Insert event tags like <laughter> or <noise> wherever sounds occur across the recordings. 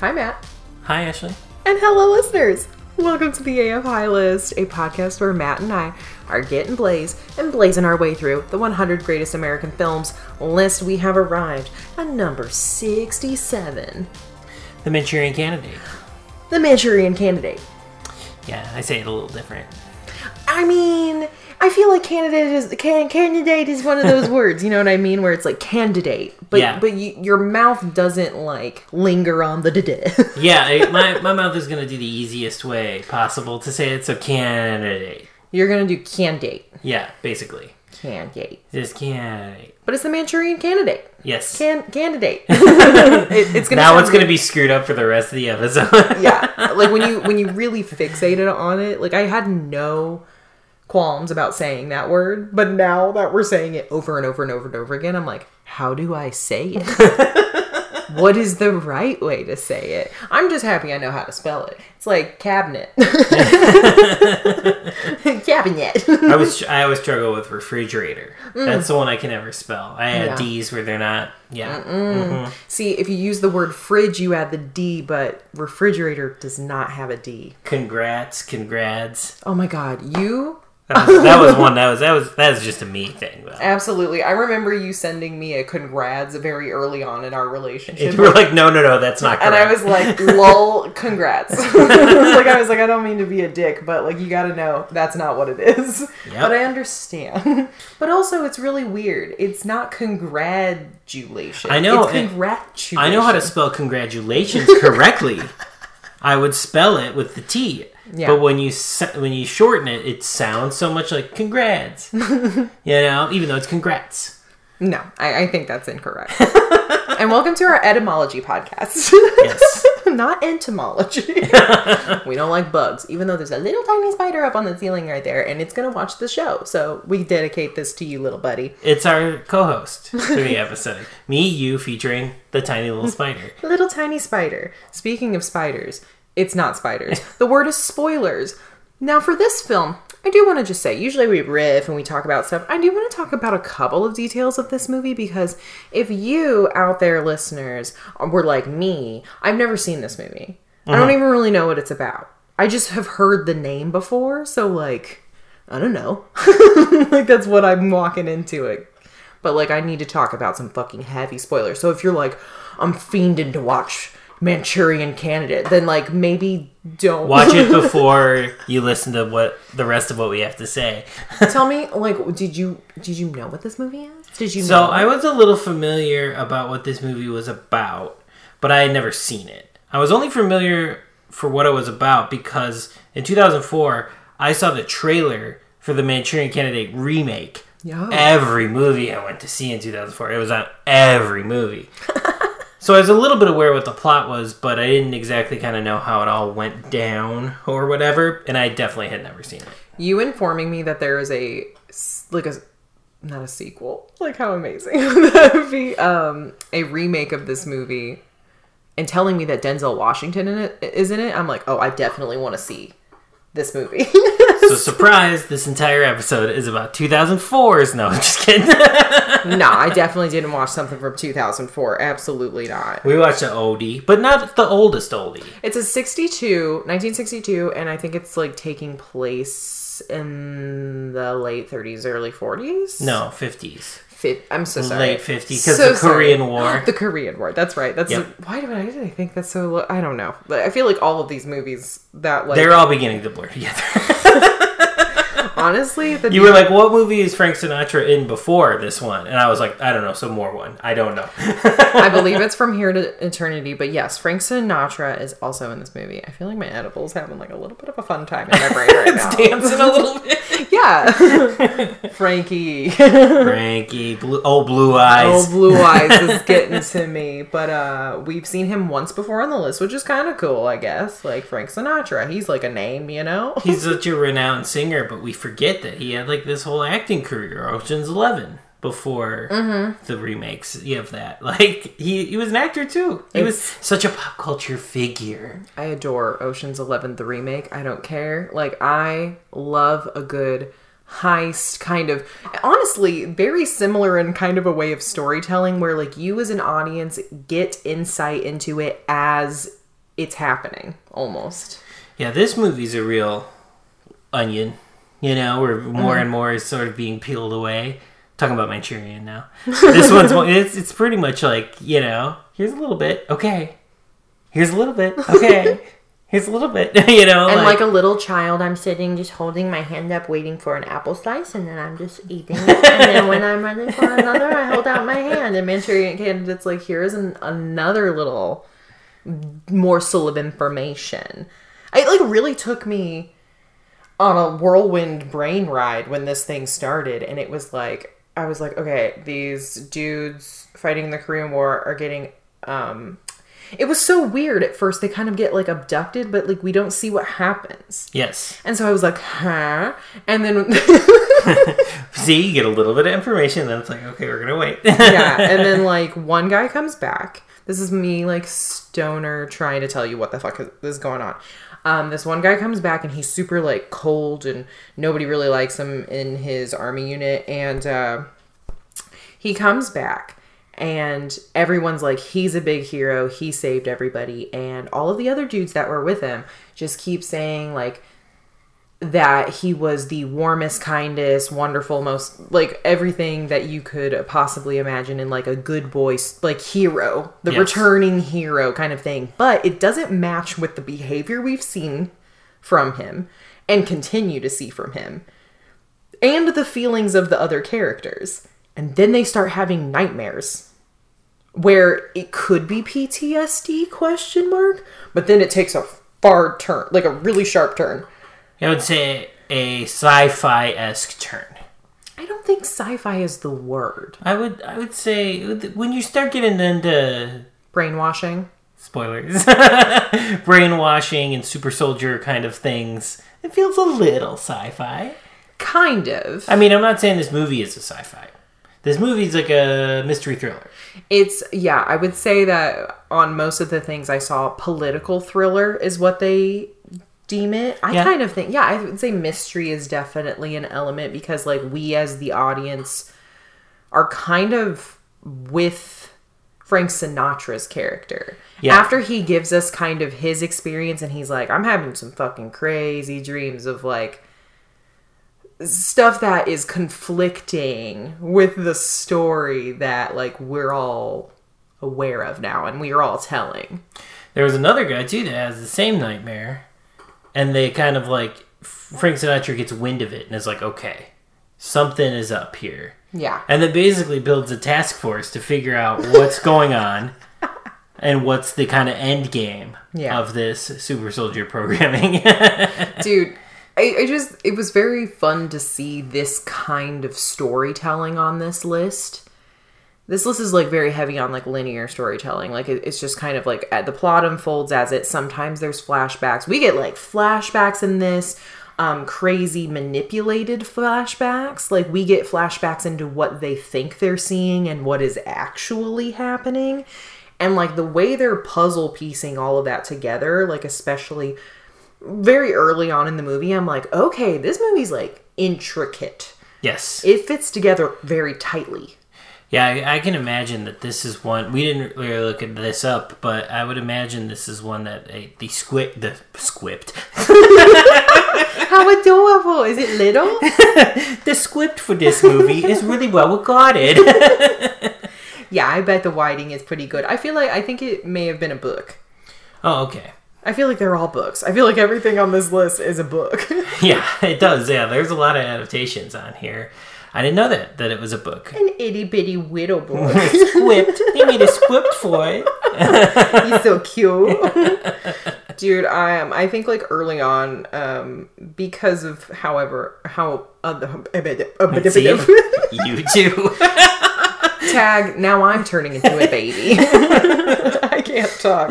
Hi, Matt. Hi, Ashley. And hello, listeners. Welcome to the AF High List, a podcast where Matt and I are getting blaze and blazing our way through the 100 greatest American films list. We have arrived at number 67, The Manchurian Candidate. The Manchurian Candidate. Yeah, I say it a little different. I mean, I feel like candidate is can, candidate is one of those <laughs> words. You know what I mean? Where it's like candidate, but Yeah. but you, your mouth doesn't like linger on the da. <laughs> Yeah, I, my, my mouth is going to do the easiest way possible to say it, so candidate. You're gonna do candidate, Yeah, basically. candidate, Just candidate. but it's the Manchurian Candidate. Yes. Can candidate. <laughs> It- it's gonna now it's going to be screwed up for the rest of the episode. yeah. Like when you when you really fixated on it, like I had no qualms about saying that word, but now that we're saying it over and over and over and over again, I'm like, how do I say it? <laughs> what is the right way to say it? I'm just happy I know how to spell it. It's like cabinet. <laughs> cabinet. I was I always struggle with refrigerator. Mm. That's the one I can never spell. I Yeah. D's where they're not. Yeah. Mm-hmm. See, if you use the word fridge, you add the D, but refrigerator does not have a D. Congrats, congrats. Oh my god, you That was, that was one. That was that was that was just a me thing. Though. Absolutely. I remember you sending me a congrats very early on in our relationship. You were like, no, no, no, that's not correct. and I was like, <laughs> lol, congrats. <laughs> like, I was like, I don't mean to be a dick, but like, you gotta know that's not what it is. Yep. But I understand. <laughs> but also, it's really weird. It's not congratulations. I know, It's congratulations. I know how to spell congratulations correctly. I would spell it with the T. Yeah. But when you when you shorten it, it sounds so much like congrats. <laughs> you know, even though it's congrats. No, I, I think that's incorrect. <laughs> and welcome to our etymology podcast. Yes. <laughs> not entomology. we don't like bugs, even though there's a little tiny spider up on the ceiling right there, and it's gonna watch the show. So we dedicate this to you, little buddy. It's our co-host for the episode. Me, you, featuring the tiny little spider. Little tiny spider. Speaking of spiders, it's not spiders. <laughs> the word is spoilers. Now, for this film, I do want to just say, usually we riff and we talk about stuff. I do want to talk about a couple of details of this movie because if you out there, listeners, were like me, I've never seen this movie. I don't uh-huh. even really know what it's about. I just have heard the name before, so like, I don't know. <laughs> like, that's what I'm walking into it. But like, I need to talk about some fucking heavy spoilers. So if you're like, I'm fiending to watch Manchurian Candidate, then like maybe don't Watch it <laughs> before you listen to what the rest of what we have to say. <laughs> Tell me, like, did you did you know what this movie is? Did you know? So know? I was a little familiar about what this movie was about, but I had never seen it. I was only familiar for what it was about because in 2004 I saw the trailer for the Manchurian Candidate remake. Yeah. Every movie I went to see in 2004, it was on every movie. <laughs> so I was a little bit aware what the plot was, but I didn't exactly kind of know how it all went down or whatever, and I definitely had never seen it. you informing me that there is a like a not a sequel. Like how amazing <laughs> that would be? Um, a remake of this movie, and telling me that Denzel Washington in it is in it. I'm like, oh, I definitely want to see this movie. So surprise, this entire episode is about 2004's. No, I'm just kidding. <laughs> no, I <laughs> definitely didn't watch something from 2004. Absolutely not. We watched an oldie, but not the oldest oldie. It's a 62, 1962, and I think it's like taking place in the late 30s, early 40s. No, 50s. Fi- I'm so sorry. Late 50s, because So the sorry. Korean War. <gasps> The Korean War. That's right. That's Yep. why do I, did I think that's so? Low? I don't know. I feel like all of these movies that like They're all beginning to blur together. <laughs> honestly the you were like, what movie is Frank Sinatra in before this one? And I was like, I don't know, some more one. I don't know. I <laughs> believe it's from here to eternity. But yes, Frank Sinatra is also in this movie. I feel like my edibles having like a little bit of a fun time in my brain right <laughs> now. Dancing a little <laughs> bit. Yeah, Frankie. Frankie, blue, oh, blue eyes. Oh, Blue Eyes is getting to me. But uh we've seen him once before on the list, which is kind of cool, I guess. Like Frank Sinatra, he's like a name, you know. He's such a renowned singer, but we forget that he had like this whole acting career, Ocean's Eleven, before Mm-hmm. the remakes. You have that. <laughs> Like he, he was an actor too. He was such a pop culture figure. I adore Ocean's Eleven the remake. I don't care. Like I love a good heist kind of honestly very similar in kind of a way of storytelling where like you as an audience get insight into it as it's happening almost. Yeah, this movie's a real onion. You know, where more mm-hmm. and more is sort of being peeled away. Talking about Manchurian now. <laughs> This one's it's it's pretty much like you know, here's a little bit, okay. Here's a little bit, okay. <laughs> Here's a little bit, <laughs> you know, And like, a little child, I'm sitting just holding my hand up, waiting for an apple slice, and then I'm just eating it. and then when I'm ready for another, I hold out my hand. And Manchurian candidate's like, here's an, another little morsel of information. It like really took me on a whirlwind brain ride when this thing started, and it was like I was like, okay, these dudes fighting the Korean War are getting um it was so weird at first. They kind of get like abducted, but like we don't see what happens. yes. And so I was like, huh? And then <laughs> See, you get a little bit of information, then it's like, okay, we're gonna wait. yeah, and then <laughs> like one guy comes back. This is me like stoner trying to tell you what the fuck is, is going on. Um, this one guy comes back and he's super like cold and nobody really likes him in his army unit. And uh, he comes back and everyone's like he's a big hero. He saved everybody. And all of the other dudes that were with him just keep saying like that he was the warmest, kindest, wonderful, most like everything that you could possibly imagine in like a good boy, like hero, the Yes. returning hero kind of thing. But it doesn't match with the behavior we've seen from him and continue to see from him and the feelings of the other characters. And then they start having nightmares where it could be PTSD question mark, but then it takes a far turn, like a really sharp turn. I would say a sci-fi esque turn. I don't think sci-fi is the word. I would I would say when you start getting into Brainwashing. spoilers, <laughs> brainwashing and super soldier kind of things, it feels a little sci-fi. Kind of. I mean, I'm not saying this movie is a sci-fi. This movie's like a mystery thriller. It's yeah, I would say that on most of the things I saw, political thriller is what they deem it. I Yeah. kind of think yeah, I would say mystery is definitely an element because like we as the audience are kind of with Frank Sinatra's character. Yeah. After he gives us kind of his experience and he's like, I'm having some fucking crazy dreams of like stuff that is conflicting with the story that like we're all aware of now and we are all telling. There was another guy too that has the same nightmare, and they kind of like Frank Sinatra gets wind of it and is like, okay, something is up here. Yeah. And then basically builds a task force to figure out what's going on <laughs> and what's the kind of end game Yeah. of this super soldier programming. <laughs> Dude, I, I just it was very fun to see this kind of storytelling on this list. This list is like very heavy on like linear storytelling. Like it, it's just kind of like the plot unfolds as it. Sometimes there's flashbacks. We get like flashbacks in this, um, crazy manipulated flashbacks. Like we get flashbacks into what they think they're seeing and what is actually happening. And like the way they're puzzle piecing all of that together, like especially very early on in the movie, I'm like, okay, this movie's like intricate. yes. It fits together very tightly. Yeah, I, I can imagine that this is one. We didn't really look at this up, but I would imagine this is one that a, the squip, the squipt, <laughs> How adorable! Is it little? <laughs> the script for this movie is really well regarded. <laughs> yeah, I bet the writing is pretty good. I feel like I think it may have been a book. oh, okay. I feel like they're all books. I feel like everything on this list is a book. Yeah, it does. Yeah, there's a lot of adaptations on here. I didn't know that that it was a book. An itty bitty widow <laughs> boy. Script. They made a script for it. He's so cute. <laughs> Dude, I am. I think like early on, um, because of however how uh, See, you <laughs> too. tag now i'm turning into a baby i can't talk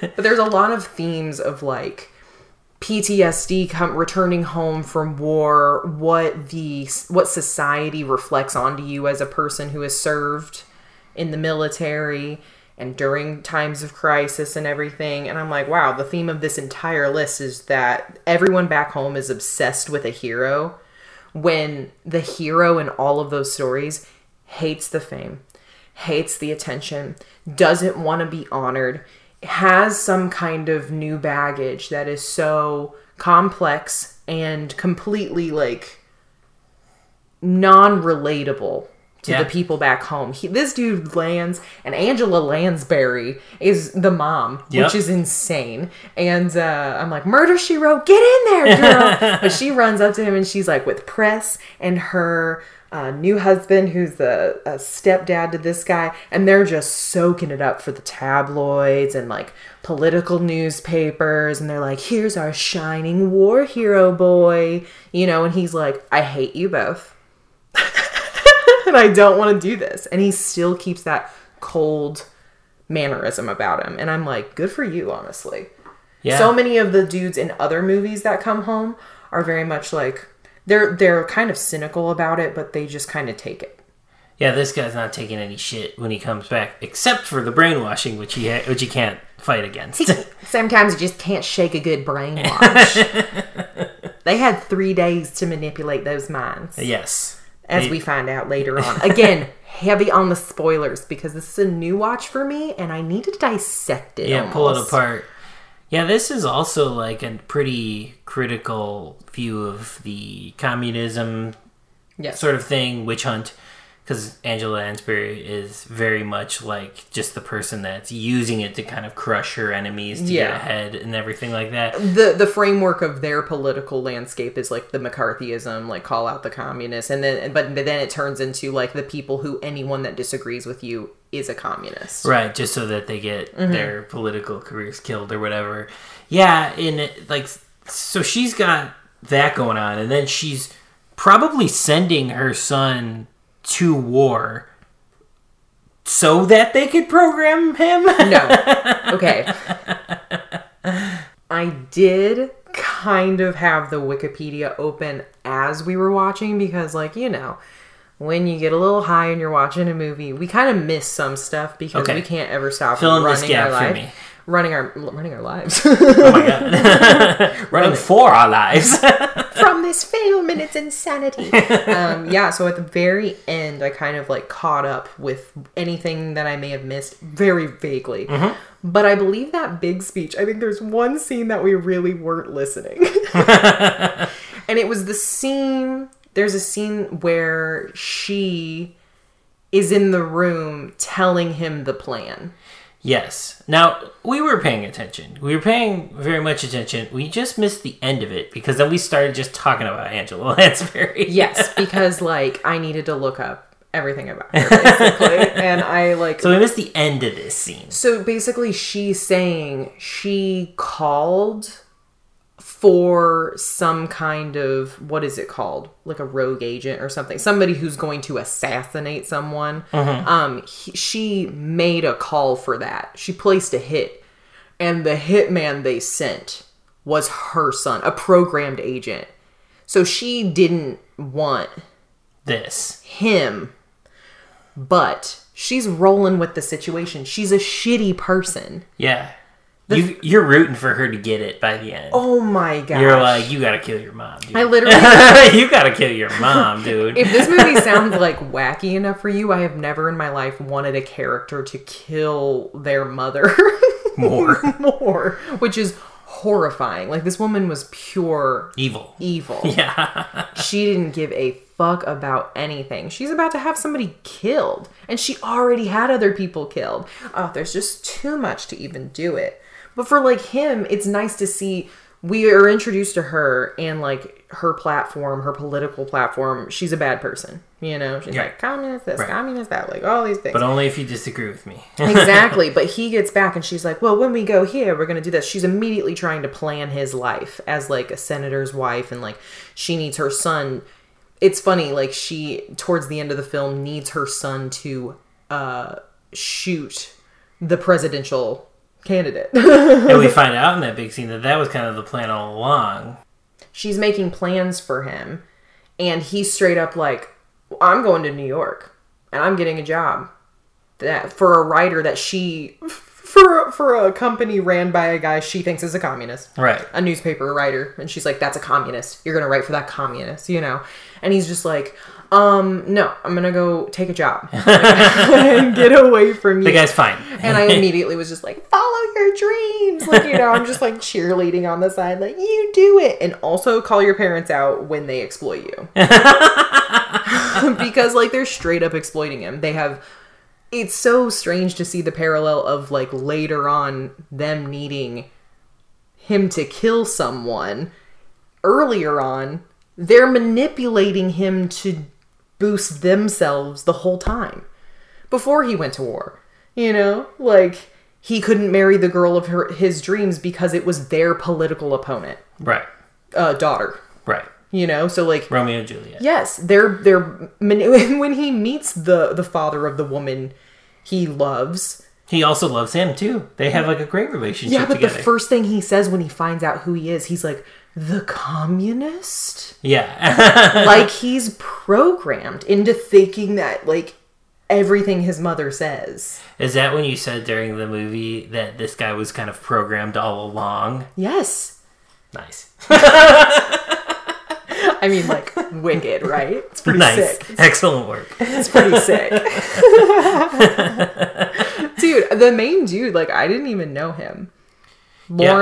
but there's a lot of themes of like ptsd come returning home from war what the what society reflects onto you as a person who has served in the military and during times of crisis and everything. And i'm like wow the theme of this entire list is that everyone back home is obsessed with a hero when the hero in all of those stories hates the fame, hates the attention, doesn't want to be honored, has some kind of new baggage that is so complex and completely like non-relatable to Yeah. the people back home. He, this dude lands, and Angela Lansbury is the mom, Yep. which is insane. And uh, I'm like, Murder She Wrote, get in there, girl! <laughs> but she runs up to him, and she's like with press and her uh, new husband, who's the a stepdad to this guy, and they're just soaking it up for the tabloids and like political newspapers, and they're like, "Here's our shining war hero boy," you know, and he's like, "I hate you both." <laughs> and I don't want to do this. And he still keeps that cold mannerism about him. And I'm like, good for you, honestly. Yeah. So many of the dudes in other movies that come home are very much like they're they're kind of cynical about it, but they just kind of take it. yeah, this guy's not taking any shit when he comes back, except for the brainwashing, which he ha- which he can't fight against. <laughs> Sometimes you just can't shake a good brainwash. <laughs> they had three days to manipulate those minds. yes. as They- we find out later <laughs> on. Again, heavy on the spoilers because this is a new watch for me and I need to dissect it. Yeah, pull it apart. Yeah, this is also like a pretty critical view of the communism Yes. sort of thing, witch hunt, because Angela Lansbury is very much like just the person that's using it to kind of crush her enemies to get ahead and everything like that. the the framework of their political landscape is like the McCarthyism, like call out the communists, and then but then it turns into like the people who anyone that disagrees with you is a communist. Right, just so that they get Mm-hmm. their political careers killed or whatever. Yeah, and it, like so she's got that going on and then she's probably sending her son to war so that they could program him. No. <laughs> Okay. I did kind of have the Wikipedia open as we were watching because, like, you know, when you get a little high and you're watching a movie, we kind of miss some stuff because Okay. we can't ever stop Fill in running this gap our for life. Running our running our lives <laughs> oh my god. <laughs> Running for our lives. <laughs> from this film and its insanity. um, yeah, so at the very end, I kind of like caught up with anything that I may have missed very vaguely. Mm-hmm. But I believe that big speech, I think there's one scene that we really weren't listening. and it was the scene, there's a scene where she is in the room telling him the plan. Yes. Now, we were paying attention. We were paying very much attention. We just missed the end of it because then we started just talking about Angela <laughs> Lansbury. Yes, because like I needed to look up everything about her <laughs> basically. and I like So we missed the end of this scene. So basically, she's saying she called for some kind of what is it called like a rogue agent or something somebody who's going to assassinate someone um he, she made a call for that she placed a hit and the hitman they sent was her son a programmed agent so she didn't want This. him, but she's rolling with the situation. She's a shitty person. Yeah. You, you're rooting for her to get it by the end. Oh my god. You're like, you gotta kill your mom, dude. I literally <laughs> you gotta kill your mom, <laughs> dude. if this movie <laughs> sounds like wacky enough for you, I have never in my life wanted a character to kill their mother More. more, which is horrifying. Like this woman was pure Evil. evil. Yeah. She didn't give a fuck about anything. She's about to have somebody killed, and she already had other people killed. Oh, there's just too much to even do it. But for like him, it's nice to see we are introduced to her and like her platform, her political platform. She's a bad person, you know. She's Yeah. like communist this, Right. communist that, like all these things but only if you disagree with me. <laughs> exactly. But he gets back and she's like, well, when we go here, we're going to do this. She's immediately trying to plan his life as like a senator's wife and like she needs her son. It's funny, like she, towards the end of the film, needs her son to uh, shoot the presidential candidate. <laughs> and we find out in that big scene that that was kind of the plan all along. she's making plans for him and he's straight up like i'm going to new york and i'm getting a job that for a writer that she for for a company ran by a guy she thinks is a communist Right. a newspaper writer and she's like that's a communist you're gonna write for that communist you know and he's just like um, no, I'm gonna go take a job <laughs> and get away from you. The guy's fine. and I <laughs> immediately was just like, follow your dreams. Like, you know, I'm just like cheerleading on the side, like, you do it. And also call your parents out when they exploit you. <laughs> because, like, they're straight up exploiting him. They have. It's so strange to see the parallel of, like, later on them needing him to kill someone. Earlier on, they're manipulating him to boost themselves the whole time before he went to war. You know, like he couldn't marry the girl of her, his dreams because it was their political opponent, right. uh, daughter. Right. You know, so like Romeo and Juliet. yes, they're they're <laughs> when he meets the the father of the woman he loves. He also loves him too. They have like a great relationship Yeah, but together. the first thing he says when he finds out who he is, he's like the communist. yeah. <laughs> like he's programmed into thinking that like everything his mother says. Is that when you said during the movie that this guy was kind of programmed all along? Yes. Nice. <laughs> I mean, like wicked, right? It's pretty nice. sick. Excellent work. It's pretty sick. <laughs> dude, the main dude, like I didn't even know him. Yeah.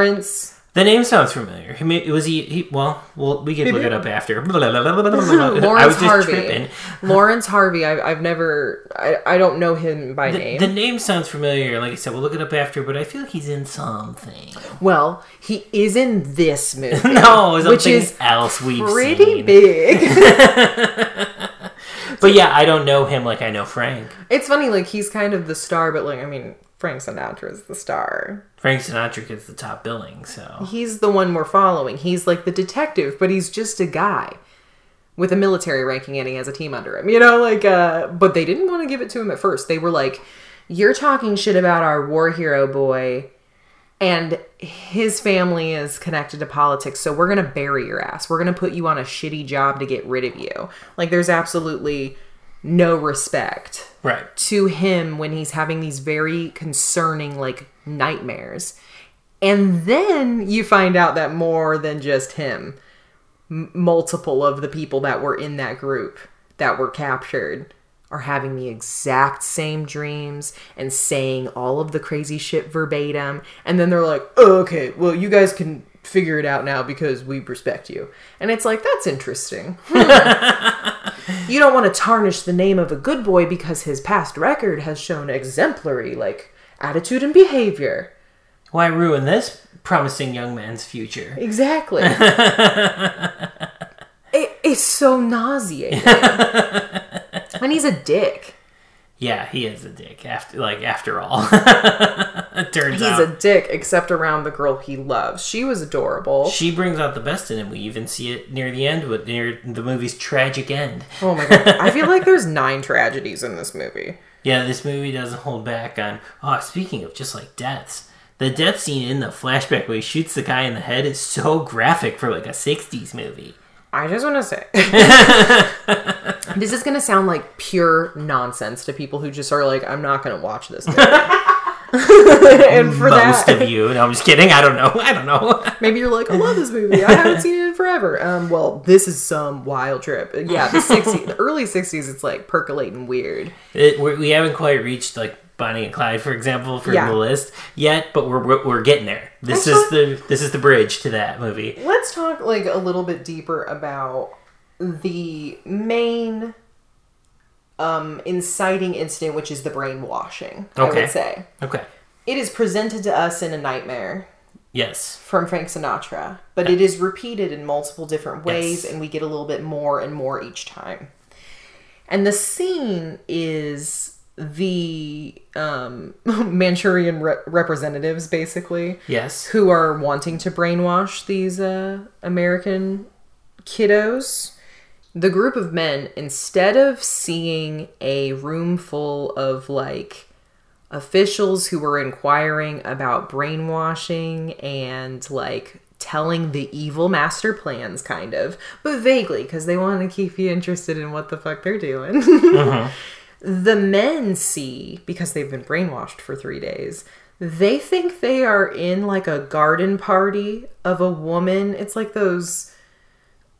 Laurence. The name sounds familiar. He may, was he, he well, well, we can look it up after. <laughs> I Laurence was just Harvey. tripping. Laurence Harvey. I've, I've never. I, I don't know him by The, name. the name sounds familiar. Like I said, we'll look it up after, but I feel like he's in something. well, he is in this <laughs> movie. No, something Which is else we've Pretty seen. big. <laughs> But yeah, I don't know him like I know Frank. it's funny, like he's kind of the star, but like I mean, Frank Sinatra is the star. Frank Sinatra gets the top billing, so He's the one we're following. He's like the detective, but he's just a guy with a military ranking and he has a team under him. You know, like uh but they didn't want to give it to him at first. They were like, "You're talking shit about our war hero boy and his family is connected to politics, so we're going to bury your ass. We're going to put you on a shitty job to get rid of you." Like there's absolutely no respect right. to him when he's having these very concerning like nightmares and then you find out that more than just him m- multiple of the people that were in that group that were captured are having the exact same dreams and saying all of the crazy shit verbatim and then they're like oh, okay well you guys can figure it out now because we respect you. And it's like that's interesting. <laughs> You don't want to tarnish the name of a good boy because his past record has shown exemplary like attitude and behavior. Why ruin this promising young man's future? exactly. <laughs> It, it's so nauseating. <laughs> And he's a dick Yeah, he is a dick. After like after all, <laughs> it turns he's out a dick except around the girl he loves she was adorable she brings out the best in him. We even see it near the end, with near the movie's tragic end. <laughs> oh my god i feel like there's nine tragedies in this movie Yeah, this movie doesn't hold back on. Oh, speaking of just like deaths, the death scene in the flashback where he shoots the guy in the head is so graphic for like a '60s movie. I just want to say <laughs> this is going to sound like pure nonsense to people who just are like, I'm not going to watch this movie. <laughs> and for Most that, of you. No, I'm just kidding. I don't know. I don't know. <laughs> maybe you're like, I love this movie. I haven't seen it in forever. Um, well, this is some wild trip. Yeah, the 60s, the early 60s, it's like percolating weird. It, we we haven't quite reached like Bonnie and Clyde, for example, for Yeah. the list yet, but we're, we're we're getting there. This is the this is the bridge to that movie. Let's talk like a little bit deeper about the main um inciting incident which is the brainwashing i Okay. would say Okay. it is presented to us in a nightmare Yes. from Frank Sinatra, but it is repeated in multiple different ways, Yes. and we get a little bit more and more each time. And the scene is the um, <laughs> Manchurian re- representatives, basically, Yes. who are wanting to brainwash these uh, American kiddos. The group of men, instead of seeing a room full of like officials who were inquiring about brainwashing and like telling the evil master plans, kind of, but vaguely because they want to keep you interested in what the fuck they're doing. <laughs> the men see, because they've been brainwashed for three days, they think they are in like a garden party of a woman. It's like those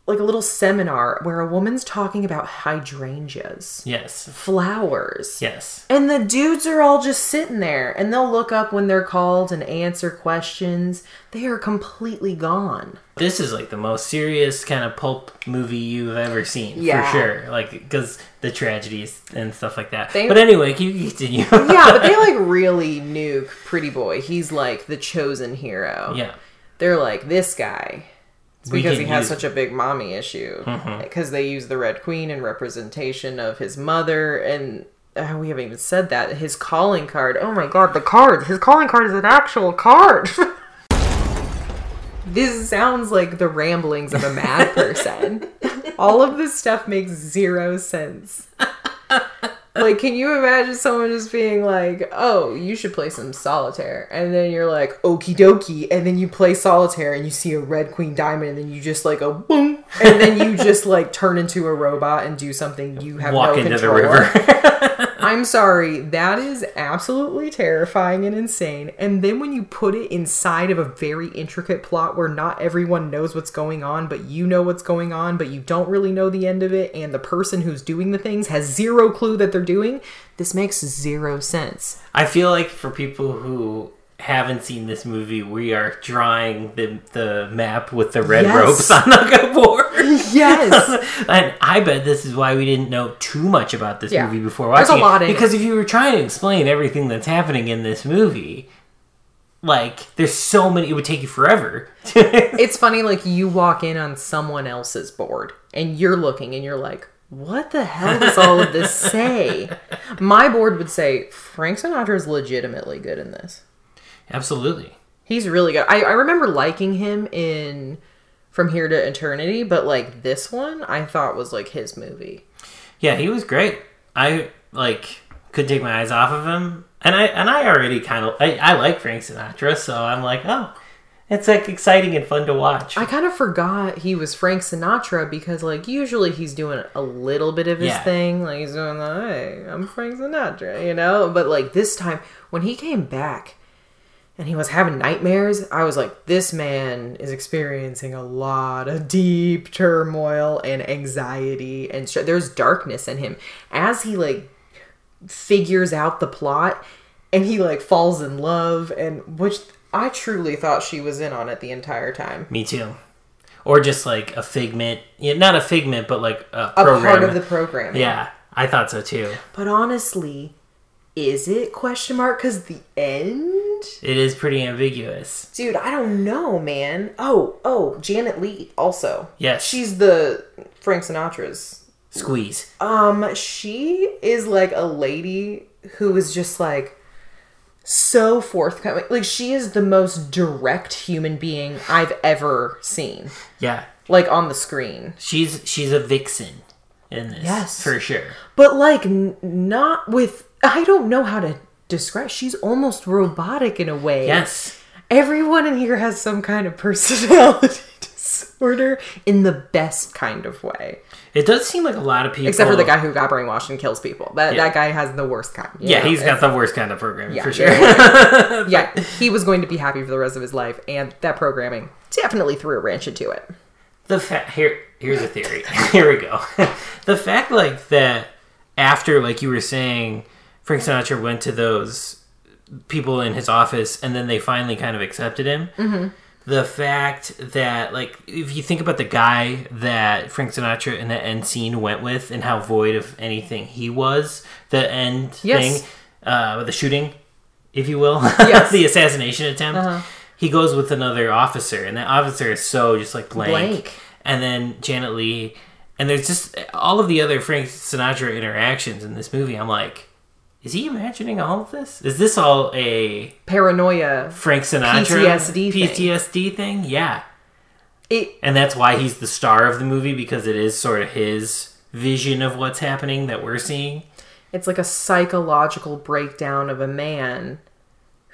like a little seminar where a woman's talking about hydrangeas, Yes. flowers. Yes. And the dudes are all just sitting there and they'll look up when they're called and answer questions. They are completely gone. This is like the most serious kind of pulp movie you've ever seen, Yeah. for sure. Like, because the tragedies and stuff like that. They- but anyway, can you continue? <laughs> Yeah, but they like <laughs> really nuke Pretty Boy. He's like the chosen hero. yeah. They're like, this guy. It's because he has use- such a big mommy issue. Mm-hmm. Because they use the Red Queen in representation of his mother. And uh, we haven't even said that. His calling card. Oh my god, the card. His calling card is an actual card. <laughs> this sounds like the ramblings of a mad person. <laughs> All of this stuff makes zero sense. <laughs> Like, can you imagine someone just being like, "Oh, you should play some solitaire," and then you're like, "Okie dokie," and then you play solitaire and you see a red queen diamond, and then you just like go boom, and then you just like turn into a robot and do something you have Walk no into the control. river. <laughs> I'm sorry, that is absolutely terrifying and insane. And then when you put it inside of a very intricate plot where not everyone knows what's going on, but you know what's going on, but you don't really know the end of it, and the person who's doing the things has zero clue that they're doing, this makes zero sense. I feel like for people who haven't seen this movie, we are drawing the the map with the red Yes. ropes on the board. Yes. <laughs> and I bet this is why we didn't know too much about this Yeah. movie before There's watching a lot it. in it. because if you were trying to explain everything that's happening in this movie, like there's so many, it would take you forever. <laughs> it's funny, like, you walk in on someone else's board, and you're looking, and you're like, what the hell does all of this say? <laughs> My board would say, Frank Sinatra is legitimately good in this. Absolutely. He's really good. I, I remember liking him in From Here to Eternity, but like this one, I thought was like his movie. Yeah, he was great. I like could take my eyes off of him, and I and I already kind of I, I like Frank Sinatra, so I'm like, oh, it's like exciting and fun to watch. I kind of forgot he was Frank Sinatra because like usually he's doing a little bit of his Yeah. thing, like he's doing the hey, I'm Frank Sinatra, you know. But like this time when he came back. And he was having nightmares. I was like, this man is experiencing a lot of deep turmoil and anxiety, and str- there's darkness in him as he like figures out the plot and he like falls in love and which I truly thought she was in on it the entire time. Me too. Or just like a figment, yeah, not a figment, but like a, A part of the program. Yeah, I thought so too. But honestly, is it question mark cuz the end? It is pretty ambiguous. Dude, I don't know, man. Oh, oh, Janet Leigh also. Yes. She's the Frank Sinatra's Squeeze. Um, she is like a lady who is just like so forthcoming. Like she is the most direct human being I've ever seen. Yeah, Like on the screen. she's she's a vixen in this. Yes. for sure. But like n- not with I don't know how to describe. She's almost robotic in a way. Yes. Everyone in here has some kind of personality <laughs> disorder in the best kind of way. It does seem like a lot of people, Except for the guy who got brainwashed and kills people. That Yeah. that guy has the worst kind. Yeah, know? he's got the worst kind of programming Yeah, for sure. yeah, <laughs> <laughs> yeah, he was going to be happy for the rest of his life, and that programming definitely threw a wrench into it. the fact here here's a theory here we go the fact like that after like you were saying frank sinatra went to those people in his office and then they finally kind of accepted him Mm-hmm. the fact that like if you think about the guy that frank sinatra in the end scene went with and how void of anything he was the end Yes. thing uh the shooting if you will <laughs> Yes. the assassination attempt Uh-huh. he goes with another officer and that officer is so just like blank, Blank. and then janet leigh and there's just all of the other frank sinatra interactions in this movie i'm like is he imagining all of this? Is this all a Paranoia. frank sinatra PTSD thing. ptsd thing? Yeah. It and that's why he's the star of the movie because it is sort of his vision of what's happening that we're seeing. It's like a psychological breakdown of a man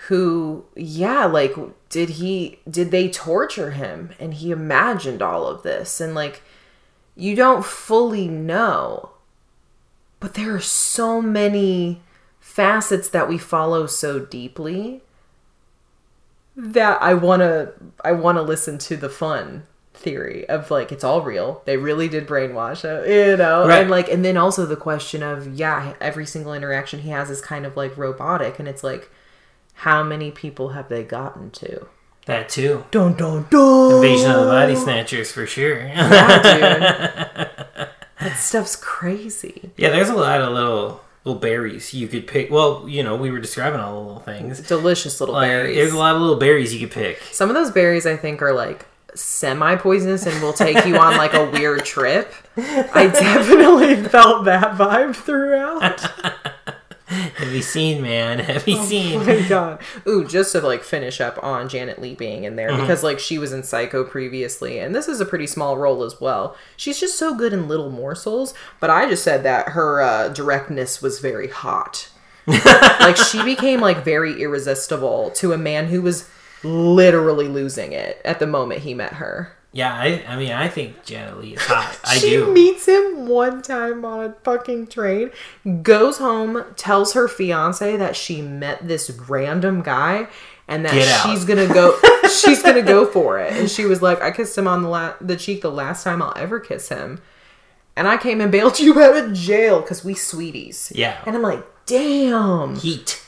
who yeah like did he did they torture him? And he imagined all of this. And like you don't fully know. But there are so many facets that we follow so deeply that I want to I want to listen to the fun theory of like it's all real. They really did brainwash her, you know, Right. and like and then also the question of yeah, every single interaction he has is kind of like robotic, and it's like how many people have they gotten to? That too. Dun dun dun. Invasion of the Body Snatchers for sure. <laughs> Yeah, dude. <laughs> that stuff's crazy. yeah, there's a lot of little little berries you could pick. Well, you know, we were describing all the little things. Delicious little Like, berries. there's a lot of little berries you could pick. Some of those berries I think are like semi poisonous and will take you on like a weird trip. <laughs> I definitely felt that vibe throughout. <laughs> <laughs> Have you seen, man? Have you Oh seen? my god. Ooh, just to like finish up on Janet Leigh being in there because like she was in Psycho previously and this is a pretty small role as well. She's just so good in little morsels, but I just said that her uh, directness was very hot. <laughs> like she became like very irresistible to a man who was literally losing it at the moment he met her. Yeah, I, I mean, I think Janet Leigh is hot. <laughs> I she do. meets him one time on a fucking train, goes home, tells her fiance that she met this random guy and that she's gonna go <laughs> she's gonna go for it. And she was like, I kissed him on the la- the cheek the last time I'll ever kiss him. And I came and bailed <laughs> you out of jail because we sweeties. Yeah. And I'm like, damn. Heat.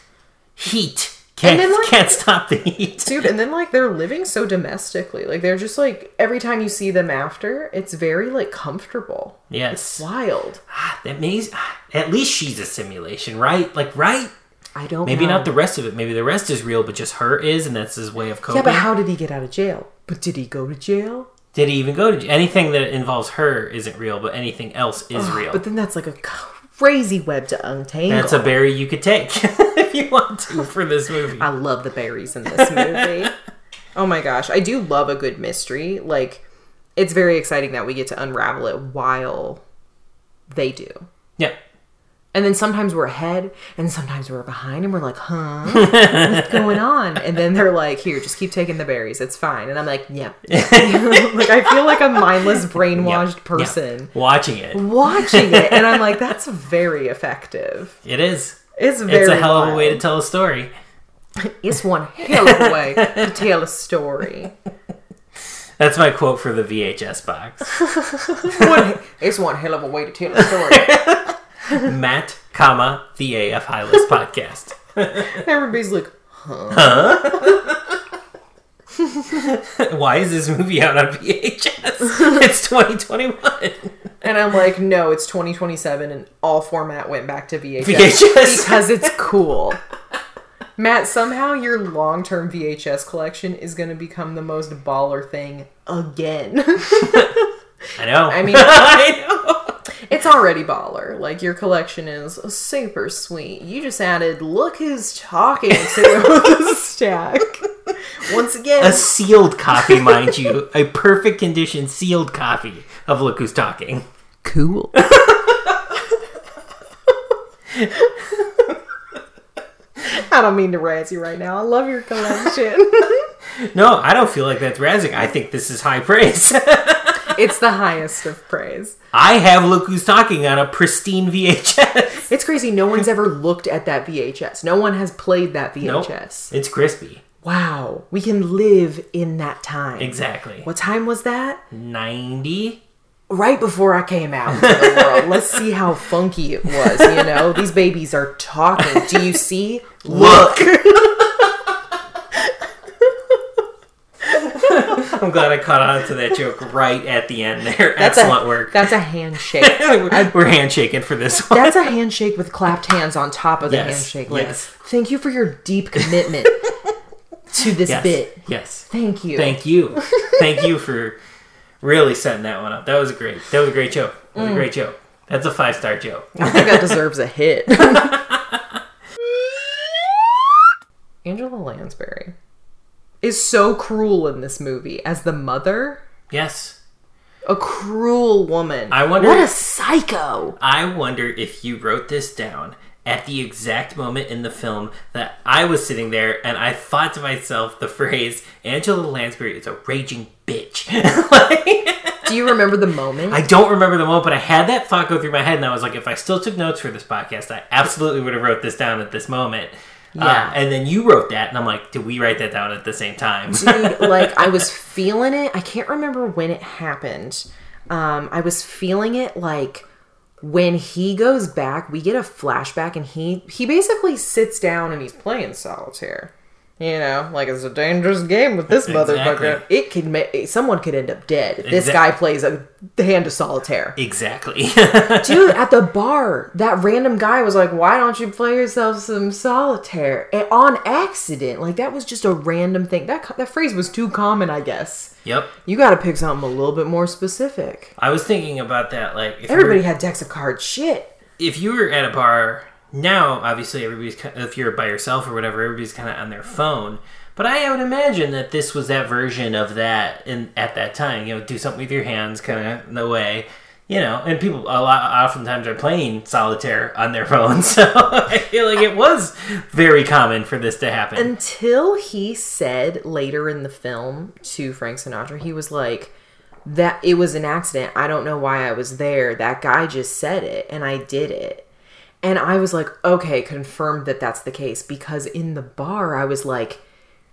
Heat. Can't, then, like- can't stop the heat. Dude, and then like they're living so domestically. Like they're just like every time you see them after, it's very like comfortable. Yes. Wild. Ah, That means at least she's a simulation, right? Like, right? I don't Maybe know. not the rest of it. Maybe the rest is real, but just her is, and that's his way of coping. Yeah, but how did he get out of jail? But did he go to jail? Did he even go to anything that involves her isn't real, but anything else is real. But then that's like a crazy web to untangle. That's a berry you could take <laughs> you want to <laughs> for this movie. I love the berries in this movie. <laughs> oh my gosh, I do love a good mystery. Like, it's very exciting that we get to unravel it while they do. Yeah. And then sometimes we're ahead, and sometimes we're behind, and we're like, huh? <laughs> What's going on? And then they're like, here, just keep taking the berries. It's fine. And I'm like, yep. like, I feel like a mindless, brainwashed Yeah. person Watching it. watching it. And I'm like, that's very effective. It is. It's very It's a hell of a way to tell a story. <laughs> It's one hell of a way to <laughs> tell a story. That's my quote for the VHS box. <laughs> One, it's one hell of a way to tell a story. Matt, comma, the AF High List podcast. Everybody's like, <laughs> Why is this movie out on VHS? it's 2021. and I'm like, no, it's 2027, and all format went back to VHS, VHS. because it's cool. Matt, somehow your long term VHS collection is going to become the most baller thing again. <laughs> I know. I mean- <laughs> I know. it's already baller. Like, your collection is super sweet. You just added, look who's talking to the stack. Once again, A sealed copy, mind you. A perfect condition sealed copy of Look Who's Talking. cool. <laughs> I don't mean to razz you right now. I love your collection. <laughs> No, I don't feel like that's razzing. I think this is high praise. <laughs> it's the highest of praise. I have Look Who's Talking on a pristine VHS. It's crazy. No one's ever looked at that VHS. No one has played that Nope. VHS. It's crispy. Wow. We can live in that time. Exactly. What time was that? 90? Right before I came out into the world. <laughs> Let's see how funky it was, you know? These babies are talking. Do you see? Look! <laughs> I'm glad I caught on to that joke right at the end there. That's Excellent a, work. That's a handshake. <laughs> We're handshaking for this one. That's a handshake with clapped hands on top of the Yes, handshake. Like, yes. thank you for your deep commitment to this yes. bit. Yes. Thank you. Thank you. Thank you for really setting that one up. That was a great. That was a great joke. That Mm. a great joke. That's a five star joke. I think that deserves a hit. <laughs> Angela Lansbury is so cruel in this movie as the mother. Yes. A cruel woman. I wonder- What a psycho. I wonder if you wrote this down at the exact moment in the film that I was sitting there and I thought to myself the phrase Angela Lansbury is a raging bitch. <laughs> Like, Do you remember the moment? I don't remember the moment, but I had that thought go through my head and I was like, if I still took notes for this podcast, I absolutely would have wrote this down at this moment. Yeah. Uh, and then you wrote that, and I'm like, did we write that down at the same time? dude <laughs> like i was feeling it i can't remember when it happened um i was feeling it like when he goes back we get a flashback and he he basically sits down and he's playing solitaire you know like it's a dangerous game with this motherfucker. It could make someone could end up dead if this guy plays a hand of solitaire. Exactly. <laughs> dude at the bar that random guy was like why don't you play yourself some solitaire? And on accident like that was just a random thing. That that phrase was too common i guess. Yep. you got to pick something a little bit more specific. I was thinking about that. Like, if everybody had decks of cards. Shit. If you were at a bar now, obviously everybody's if you're by yourself or whatever, everybody's kind of on their phone. But I would imagine that this was that version of that in at that time. You know, do something with your hands, kind of in the way. You know, and people a lot oftentimes are playing solitaire on their <laughs> phones, so I feel like it was very common for this to happen. until he said later in the film to frank sinatra he was like that it was an accident i don't know why i was there that guy just said it and i did it and i was like okay confirmed that that's the case because in the bar i was like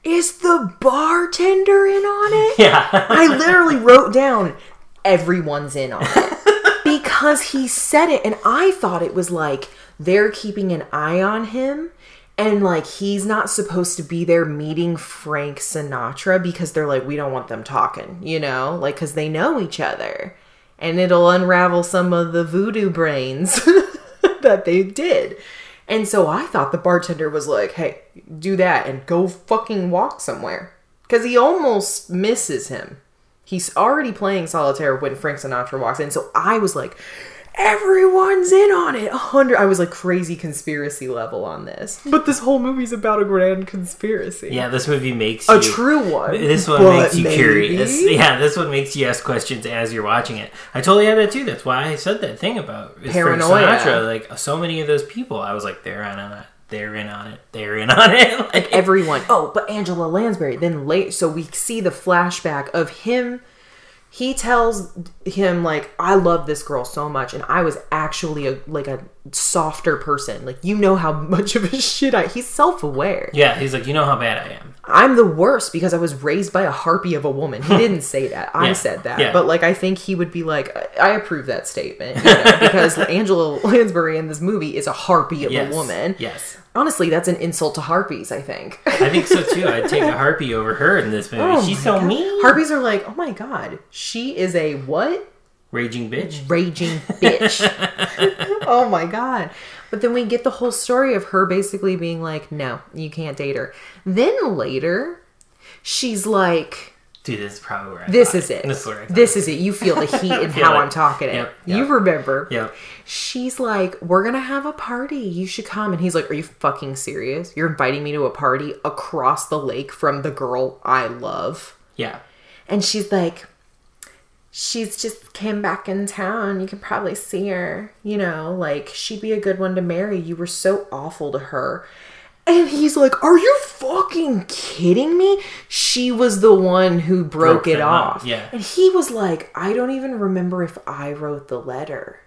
is the bartender in on it <laughs> yeah, I literally wrote down everyone's in on it <laughs> because he said it, and I thought it was like they're keeping an eye on him. And like he's not supposed to be there meeting Frank Sinatra because they're like, we don't want them talking, you know, like because they know each other. And it'll unravel some of the voodoo brains <laughs> <laughs> that they did. And so I thought the bartender was like, hey, do that and go fucking walk somewhere. Because he almost misses him. He's already playing solitaire when Frank Sinatra walks in. So I was like, everyone's in on it. A hundred. I was like crazy conspiracy level on this. But this whole movie's about a grand conspiracy. yeah. This movie makes A you, true one. This one but makes you maybe. curious. <laughs> Yeah, this one makes you ask questions as you're watching it. I totally had that too. That's why I said that thing about Paranoia. Sinatra. Like so many of those people, I was like, they're in on it. They're in on it. They're in on it. <laughs> Like, everyone. Oh, but Angela Lansbury. Then late, so we see the flashback of him. He tells him like, "I love this girl so much, and I was actually a like a softer person. Like you know how <laughs> much of a shit I." He's self aware. yeah, he's like, you know how bad I am. I'm the worst because I was raised by a harpy of a woman. He <laughs> didn't say that. I Yeah. said that. Yeah. But like I think he would be like I I approve that statement, you know, <laughs> because Angela Lansbury in this movie is a harpy of Yes, a woman. Yes, Honestly, that's an insult to harpies, I think. I think so too. I'd take a <laughs> harpy over her in this movie. Oh She's so God. mean. Harpies are like, oh my god, she is a what? Raging bitch. Raging <laughs> bitch. <laughs> oh my god. But then we get the whole story of her basically being like, no, you can't date her. Then later, she's like, Dude, this is probably where I this is it. This is where This is it. You feel the <laughs> heat in how it. I'm talking it. Yep, You remember. Yep. She's like, we're gonna have a party. You should come. And he's like, are you fucking serious? You're inviting me to a party across the lake from the girl I love. Yeah. And she's like, she's just came back in town. You can probably see her. You know, like she'd be a good one to marry. You were so awful to her. And he's like, Are you fucking kidding me? She was the one who broke, Broke it up, off. yeah. And he was like, I don't even remember if I wrote the letter.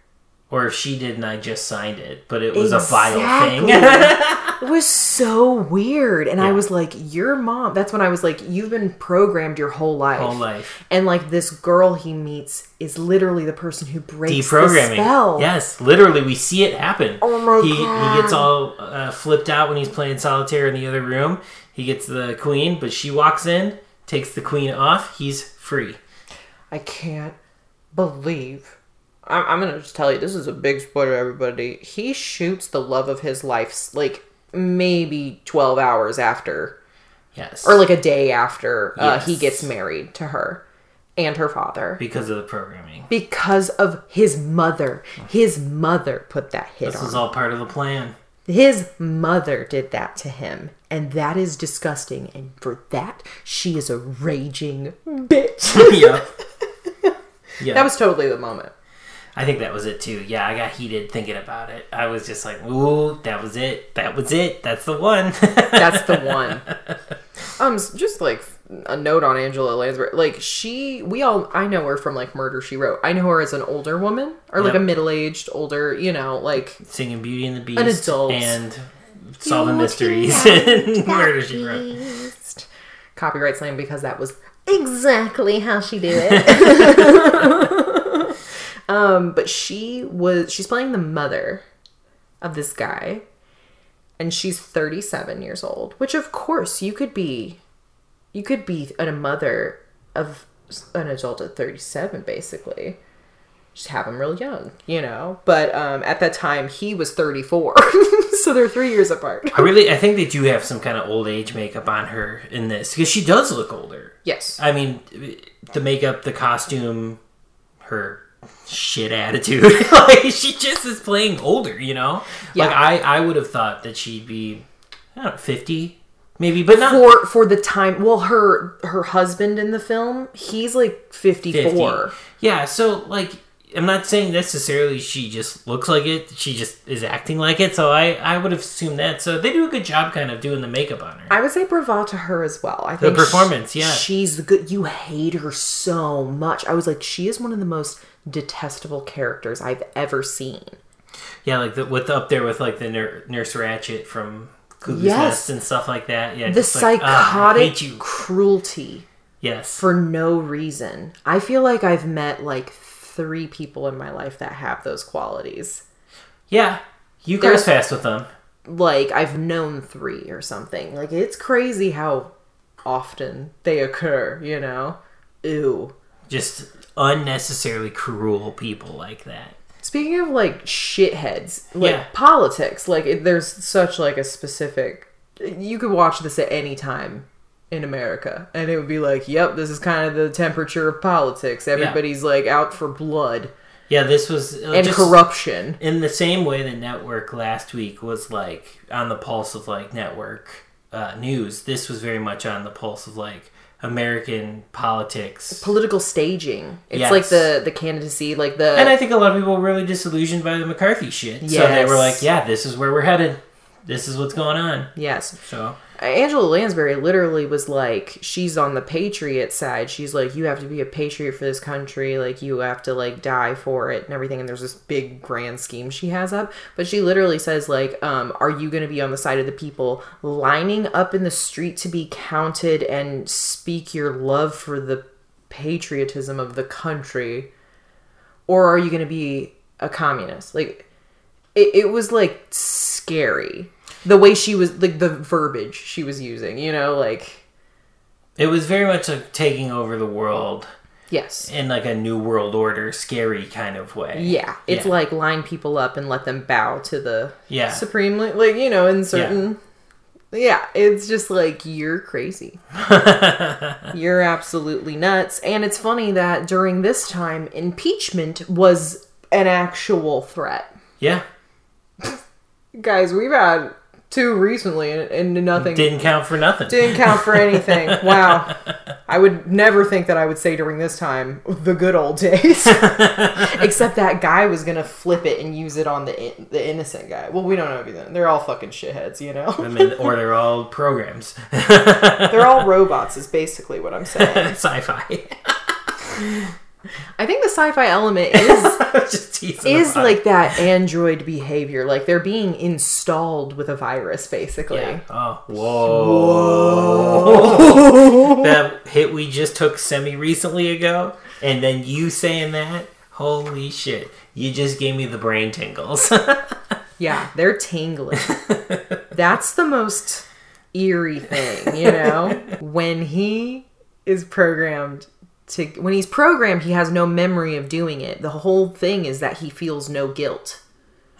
Or if she did and I just signed it, but it was a vile thing. <laughs> it was so weird. And I was like, Your mom. That's when I was like, You've been programmed your whole life. Whole life. And like this girl he meets is literally the person who breaks the Deprogramming. spell. Yes, literally, we see it happen. Oh my he, God. He gets all uh, flipped out when he's playing solitaire in the other room. He gets the queen, but she walks in, takes the queen off. He's free. I can't believe. I'm, I'm gonna just tell you, this is a big spoiler, everybody. He shoots the love of his life like maybe 12 hours after, Yes. or like a day after uh, he gets married to her and her father. because of the programming. Because of his mother. His mother put that hit This on was all part of the plan. His mother did that to him, and that is disgusting. And for that, she is a raging bitch. <laughs> yep. <laughs> Yeah. that was totally the moment. I think that was it too. Yeah, I got heated thinking about it. I was just like, "Ooh, that was it. That was it. That's the one." <laughs> That's the one. <laughs> Um, just like a note on Angela Lansbury. Like she, we all, I know her from like Murder She Wrote. I know her as an older woman or like Yep. a middle aged older. You know, like Singing Beauty and the Beast adult. and solving mysteries <laughs> and murder she wrote. Copyright slam because that was Exactly how she did it. Um, but she was she's playing the mother of this guy, and she's 37 years old. Which of course you could be, you could be a mother of an adult at 37, basically. Just have him real young, you know. But um, at that time he was 34, <laughs> so they're three years apart. I really, I think they do have some kind of old age makeup on her in this because she does look older. Yes. I mean, the makeup, the costume, her shit attitude. <laughs> like she just is playing older, you know. Like I, I would have thought that she'd be, I don't know, fifty, maybe, but not For for the time, well, her her husband in the film, he's like 54. Yeah, so like I'm not saying necessarily she just looks like it. She just is acting like it. So I I would have assumed that. So they do a good job kind of doing the makeup on her. I would say bravo to her as well. I think the performance, sh- yeah. she's the good. You hate her so much. I was like, she is one of the most detestable characters I've ever seen. Yeah, like the, with up there with like the nur- Nurse Ratched from Cuckoo's Yes. Nest and stuff like that. Yeah, The like, ah, psychotic you. cruelty Yes. for no reason. I feel like I've met like three people in my life that have those qualities. yeah, you cross fast with them. Like I've known three or something. Like it's crazy how often they occur. You know. Ew. Just unnecessarily cruel people like that. Speaking of like shitheads, like Yeah. politics, like it, there's such like a specific. You could watch this at any time in America, and it would be like, "Yep, this is kind of the temperature of politics. Everybody's like out for blood Yeah, this was uh, and just- corruption." in the same way the network last week was like on the pulse of like network uh, news this was very much on the pulse of like american politics Political staging. It's Yes. like the the candidacy, like the and i think a lot of people were really disillusioned by the mccarthy shit so they were like yeah this is where we're headed this is what's going on yes. so Angela Lansbury literally was like, she's on the patriot side. She's like, you have to be a patriot for this country. Like, you have to like die for it and everything. And there's this big grand scheme she has up. But she literally says, like, um, are you going to be on the side of the people lining up in the street to be counted and speak your love for the patriotism of the country? Or are you going to be a communist? Like, it, it was like scary the way she was like the verbiage she was using you know like it was very much like taking over the world yes. in like a new world order scary kind of way. Yeah. It's Yeah. like line people up and let them bow to the Yeah. supremely, like you know in certain yeah. it's just like you're crazy. <laughs> You're absolutely nuts. And it's funny that during this time impeachment was an actual threat. Yeah. <laughs> Guys we've had two recently and, and nothing didn't count for nothing didn't count for anything. <laughs> Wow. I would never think that I would say during this time the good old days. <laughs> Except that guy was gonna flip it and use it on the in- the innocent guy. Well, we don't know everything. They're all fucking shitheads, you know. I mean, or they're all programs They're all robots. Is basically what I'm saying. <laughs> sci-fi I think the sci-fi element is <laughs> just teasing is like that android behavior. Like they're being installed with a virus, basically. Yeah. Oh, whoa. that hit we just took semi recently ago, and then you saying that, holy shit. You just gave me the brain tingles. <laughs> Yeah, they're tingling. That's the most eerie thing, you know? <laughs> when he is programmed to when he's programmed, he has no memory of doing it. The whole thing is that he feels no guilt.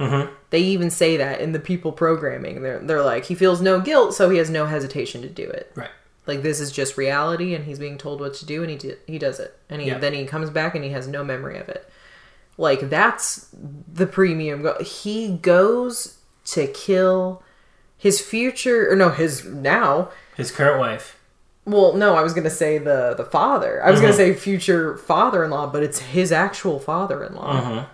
Mhm. They even say that in the people programming. They're they're like he feels no guilt, so he has no hesitation to do it. right. Like this is just reality, and he's being told what to do, and he do, he does it, and he Yeah. then he comes back and he has no memory of it. Like that's the premium. Go- he goes to kill his future, or no, his now. His current wife. Well, no, I was gonna say the the father. I was gonna say future father-in-law, but it's his actual father-in-law.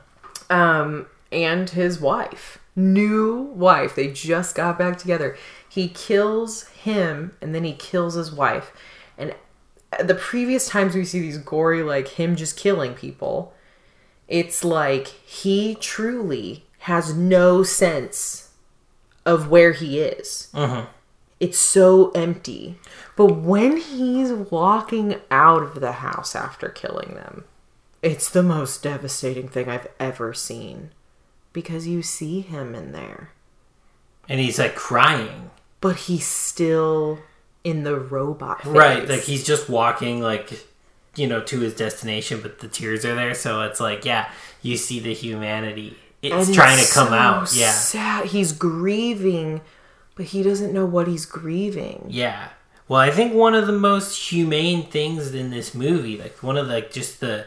Um, and his wife, new wife. They just got back together. He kills him, and then he kills his wife. And the previous times we see these gory, like him just killing people, it's like he truly has no sense of where he is. Mhm. It's so empty. But when he's walking out of the house after killing them, it's the most devastating thing I've ever seen. Because you see him in there. And he's like crying. But he's still in the robot phase. Right. Like he's just walking like you know to his destination but the tears are there so it's like yeah, you see the humanity. It's And trying to come so out. Yeah. Sad. He's grieving, but he doesn't know what he's grieving. Yeah. Well, I think one of the most humane things in this movie, like one of the like, just the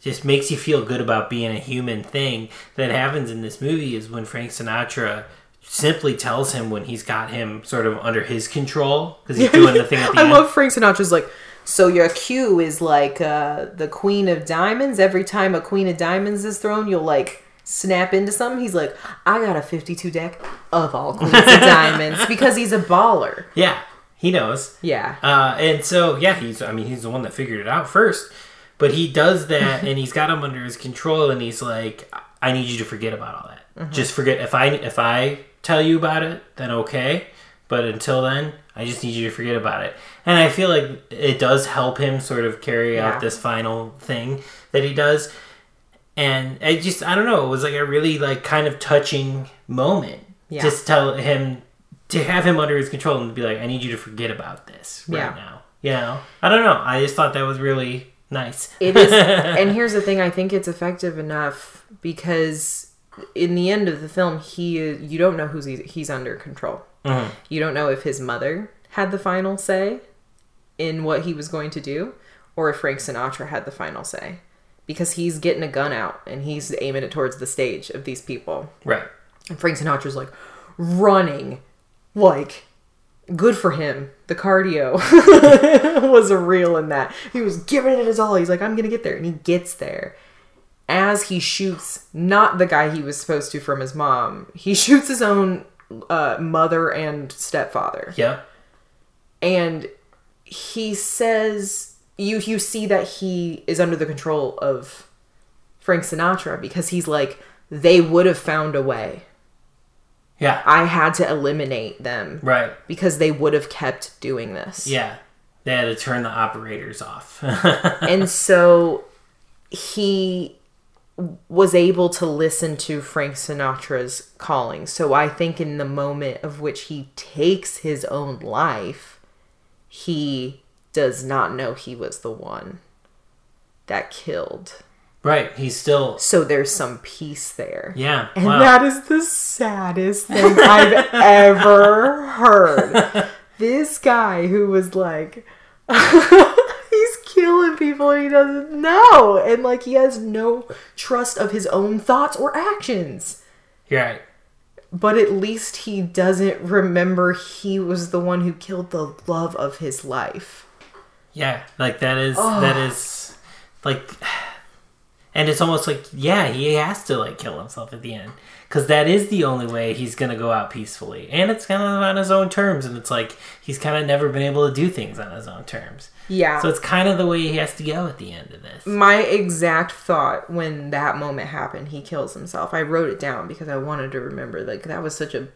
just makes you feel good about being a human thing that happens in this movie is when Frank Sinatra simply tells him when he's got him sort of under his control because he's doing the thing at <laughs> the I end. love Frank Sinatra's like, so your cue is like uh, the Queen of Diamonds. Every time a Queen of Diamonds is thrown, you'll like snap into something. He's like, I got a 52 deck of all Queens of <laughs> Diamonds because he's a baller. yeah, he knows. Yeah. Uh, and so yeah, he's I mean he's the one that figured it out first, but he does that and he's got him under his control and he's like, I need you to forget about all that. Just forget if I if I tell you about it, then okay. But until then, I just need you to forget about it. And I feel like it does help him sort of carry Yeah. out this final thing that he does. And I just I don't know, it was like a really like kind of touching moment. Yeah. Just tell him to have him under his control and be like, I need you to forget about this right Yeah. now. You know? I don't know. I just thought that was really nice. It is, <laughs> and here's the thing: I think it's effective enough because in the end of the film, he you don't know who's he's, under control. Mhm. You don't know if his mother had the final say in what he was going to do, or if Frank Sinatra had the final say, because he's getting a gun out and he's aiming it towards the stage of these people, Right. and Frank Sinatra's like running, like good for him. The cardio <laughs> was a real in that. He was giving it his all. He's like, I'm gonna get there, and he gets there. As he shoots not the guy he was supposed to from his mom, he <laughs> shoots his own uh, mother and stepfather, Yeah. and he says, "You you see that he is under the control of Frank Sinatra because he's like, they would have found a way." Yeah. I had to eliminate them Right. because they would have kept doing this. Yeah. They had to turn the operators off. <laughs> And so he was able to listen to Frank Sinatra's calling. So I think in the moment of which he takes his own life, he does not know he was the one that killed. right. He's still. So there's some peace there. Yeah. And wow. that is the saddest thing I've ever heard. <laughs> This guy who was like, <laughs> he's killing people and he doesn't know. And like, he has no trust of his own thoughts or actions. Right. But at least he doesn't remember he was the one who killed the love of his life. Yeah. Like that is that is like, and it's almost like yeah he has to like kill himself at the end because that is the only way he's gonna go out peacefully and it's kind of on his own terms and it's like he's kind of never been able to do things on his own terms. Yeah. So it's kind of the way he has to go at the end of this. my exact thought when that moment happened he kills himself i wrote it down because i wanted to remember like that was such a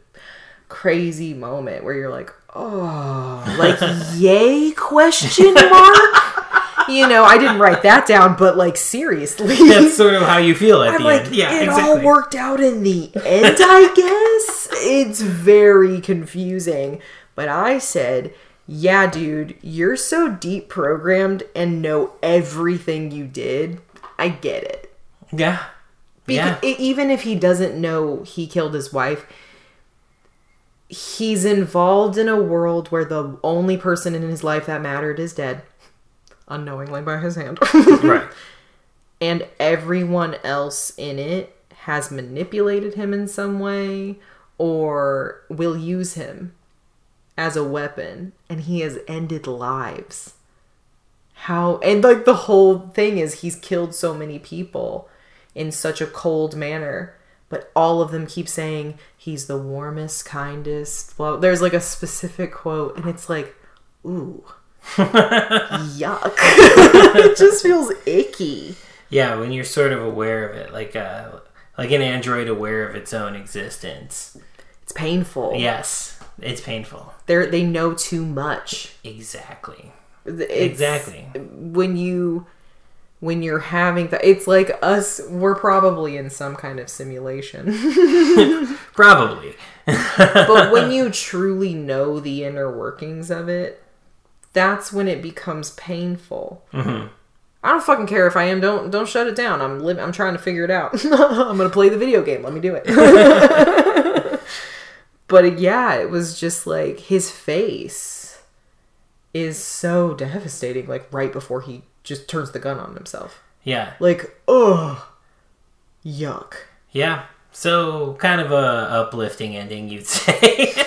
crazy moment where you're like oh like yay question mark you know i didn't write that down but like seriously That's sort of how you feel at I'm the like, end. Yeah, it exactly. all worked out in the end, I guess. It's very confusing. But I said, yeah, dude, you're so deep programmed and know everything you did. I get it. Yeah. Because yeah. even if he doesn't know he killed his wife, he's involved in a world where the only person in his life that mattered is dead, unknowingly by his hand. <laughs> right. and everyone else in it has manipulated him in some way or will use him as a weapon and he has ended lives how and like the whole thing is he's killed so many people in such a cold manner but all of them keep saying he's the warmest kindest well there's like a specific quote and it's like ooh <laughs> yuck <laughs> <laughs> it just feels icky Yeah, when you're sort of aware of it, like uh, like an android aware of its own existence. It's painful. Yes, it's painful. They're they know too much. Exactly. It's- Exactly. When you when you're having that, it's like us. We're probably in some kind of simulation. <laughs> Probably. <laughs> but when you truly know the inner workings of it, that's when it becomes painful. Mm-hmm. I don't fucking care if I am. Don't don't shut it down. I'm living. I'm trying to figure it out. <laughs> I'm gonna play the video game. Let me do it. but yeah, it was just like his face is so devastating. Like right before he just turns the gun on himself. Yeah. Like ugh, yuck. Yeah. So kind of a uplifting ending, you'd <laughs> say.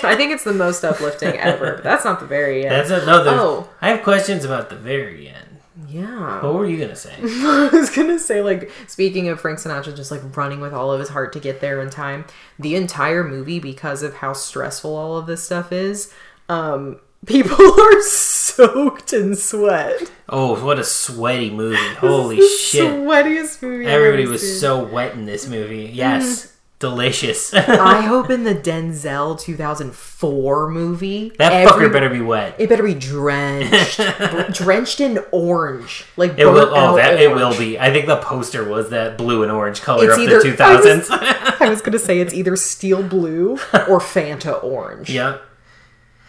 I think it's the most uplifting ever. But that's not the very end. That's a, no. Oh. I have questions about the very end. yeah. What were you gonna say? <laughs> I was gonna say, like, speaking of Frank Sinatra just like running with all of his heart to get there in time, the entire movie, because of how stressful all of this stuff is, um, people <laughs> are soaked in sweat. Oh, what a sweaty movie! Holy shit! sweatiest movie. Everybody ever was seen. so wet in this movie. Yes, mm. delicious. <laughs> I hope in the Denzel 2004 movie, that every- fucker better be wet. It better be drenched, <laughs> drenched in orange, like It will. Oh, that it will be. I think the poster was that blue and orange color It's of either- the two thousands. I was gonna say it's either steel blue or Fanta orange. yeah.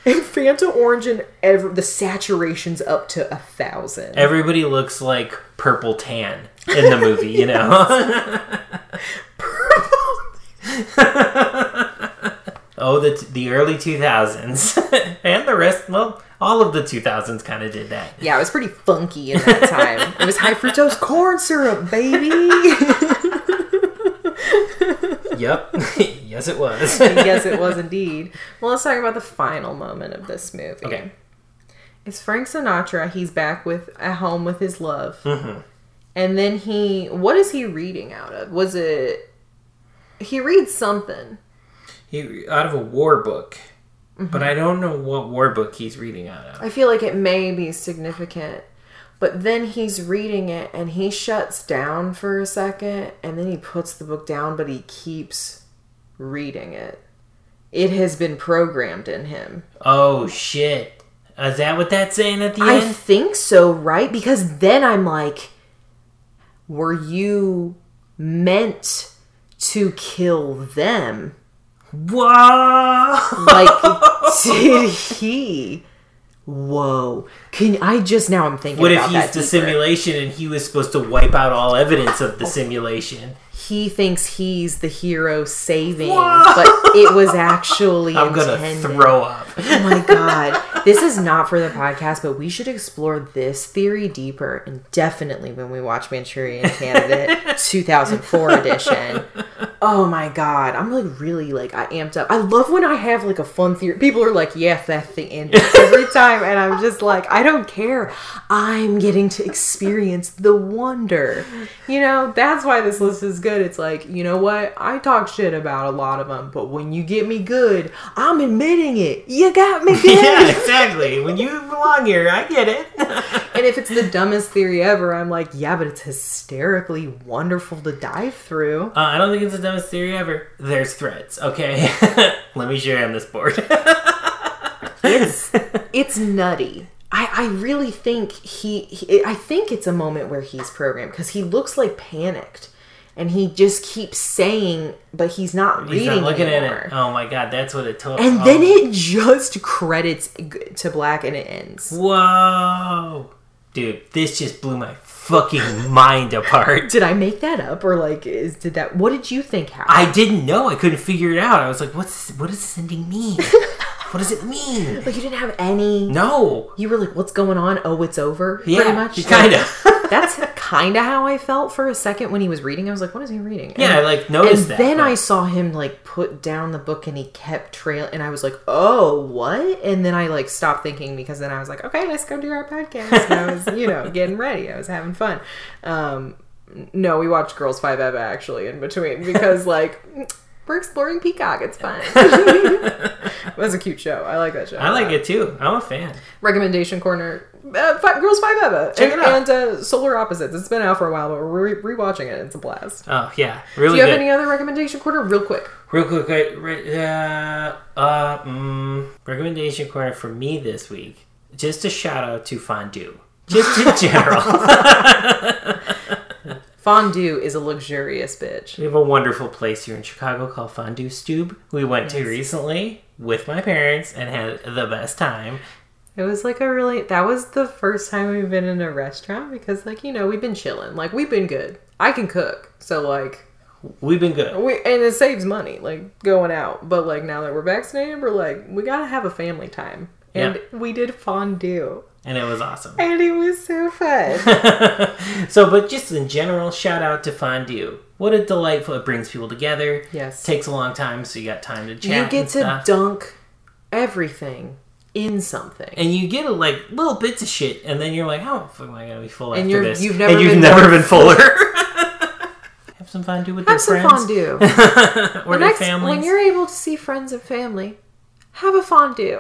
And Fanta orange and ever the saturation's up to a thousand. Everybody looks like purple tan in the movie. You know. <laughs> <laughs> <laughs> oh, the the early two thousands and the rest. Well, all of the two thousands kind of did that. yeah, it was pretty funky in that time. it was high fructose corn syrup, baby. Yep. <laughs> yes, it was. <laughs> yes, it <laughs> was indeed. Well, let's talk about the final moment of this movie. Okay. It's Frank Sinatra. He's back with at home with his love, Mm-hmm. and then he. What is he reading out of? Was it? He reads something. He out of a war book, but I don't know what war book he's reading out of. I feel like it may be significant. But then he's reading it and he shuts down for a second and then he puts the book down, but he keeps reading it. It has been programmed in him. Oh shit! Is that what that's saying at the I end? I think so, right? Because then I'm like, were you meant to kill them? Whoa! Like, <laughs> did he? Whoa! Can I just now? I'm thinking. What if he's the deeper. simulation and he was supposed to wipe out all evidence of the oh. simulation? he thinks he's the hero saving, Whoa! but it was actually <laughs> I'm gonna throw up. Oh my god. This is not for the podcast, but we should explore this theory deeper and definitely when we watch Manchurian Candidate <laughs> 2004 edition. Oh my god. I'm like really like I amped up. I love when I have like a fun theory. People are like, "Yes, that's the end." <laughs> Every time and I'm just like, "I don't care. I'm getting to experience the wonder." You know, that's why this list is good. It's like, "You know what? I talk shit about a lot of them, but when you get me good, I'm admitting it. You got me <laughs> good." yeah, exactly. When you belong here, I get it. <laughs> And if it's the dumbest theory ever, I'm like, yeah, but it's hysterically wonderful to dive through. Uh, I don't think it's the dumbest theory ever. There's threads, okay? <laughs> Let me you on this board. It's <laughs> it's nutty. I, I really think he, he I think it's a moment where he's programmed because he looks like panicked and he just keeps saying but he's not He's reading not looking anymore. at it. Oh my god, that's what it took. And oh. then it just credits to black and it ends. Whoa! Dude, this just blew my fucking mind apart. Did I make that up or like is did that what did you think happened? I didn't know. I couldn't figure it out. I was like, "What's what does this ending mean? <laughs> what does it mean?" like you didn't have any No. you were like, "What's going on? Oh, it's over." Yeah, pretty much. kind of. <laughs> That's kind of how I felt for a second when he was reading. I was like, "What is he reading?" And, yeah, I like and noticed that. then but- I saw him like put down the book and he kept trail, and I was like, "Oh, what?" And then I like stopped thinking because then I was like, "Okay, let's go do our podcast." And I was, you know, getting ready. I was having fun. Um, no, we watched Girls Five Eva actually in between because <laughs> like. We're exploring Peacock. It's fun. <laughs> it was a cute show. I like that show. I like it too. I'm a fan. Recommendation corner. Uh, Fi- Girls Five Eva Check and, it out. and uh, Solar Opposites. It's been out for a while, but we're re- rewatching it. It's a blast. Oh yeah, really. Do you have any other recommendation quarter? Real quick. Real quick, I, uh, uh, mm, recommendation corner for me this week. Just a shout out to fondue. Just in <laughs> general, <laughs> Fondue is a luxurious bitch. we have a wonderful place here in Chicago called Fondue Stube. We went to recently with my parents and had the best time. It was like a really that was the first time we've been in a restaurant because like you know we've been chilling like we've been good. I can cook, so like We've been good. we and it saves money like going out. But like now that we're vaccinated, we're like we gotta have a family time, and we did fondue, and it was awesome. and it was so fun. <laughs> so, but just in general, shout out to fondue. What a delightful! It brings people together. Yes. takes a long time, so you got time to chat. you get to stuff. dunk everything in something. and you get a, like little bits of shit, and then you're like, "How the fuck am I gonna be full And after this?" you've never and you've been never been fuller. <laughs> <laughs> Have some fondue with friends. have your some friends fondue. <laughs> or The next, families. when you're able to see friends and family, have a fondue.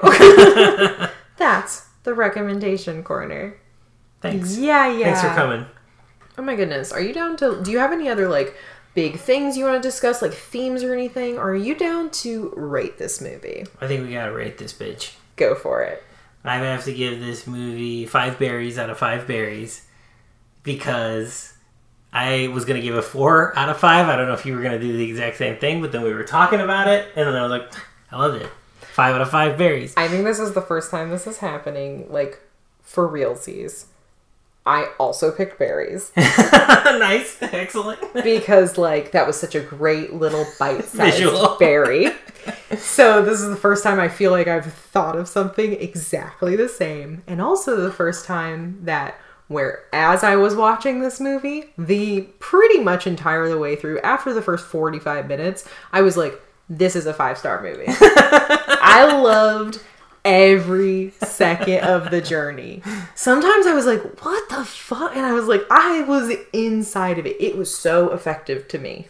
That's the recommendation corner. Thanks. Yeah, yeah. Thanks for coming. Oh my goodness. Are you down to do you have any other like big things you want to discuss, like themes or anything? Or are you down to rate this movie? I think we gotta rate this bitch. Go for it. I'm gonna have to give this movie five berries out of five berries because I was gonna give a four out of five. I don't know if you were gonna do the exact same thing, but then we were talking about it, and then I was like, I loved it. Five out of five berries. I think this is the first time this is happening, like for realsies. I also picked berries <laughs> nice, excellent. because like that was such a great little bite-sized <laughs> berry. So this is the first time I feel like I've thought of something exactly the same, and also the first time that where as I was watching this movie, the pretty much entire the way through, after the first 45 minutes, I was like, this is a five-star movie. <laughs> I loved every second of the journey. Sometimes I was like, what the fuck? And I was like, I was inside of it. It was so effective to me.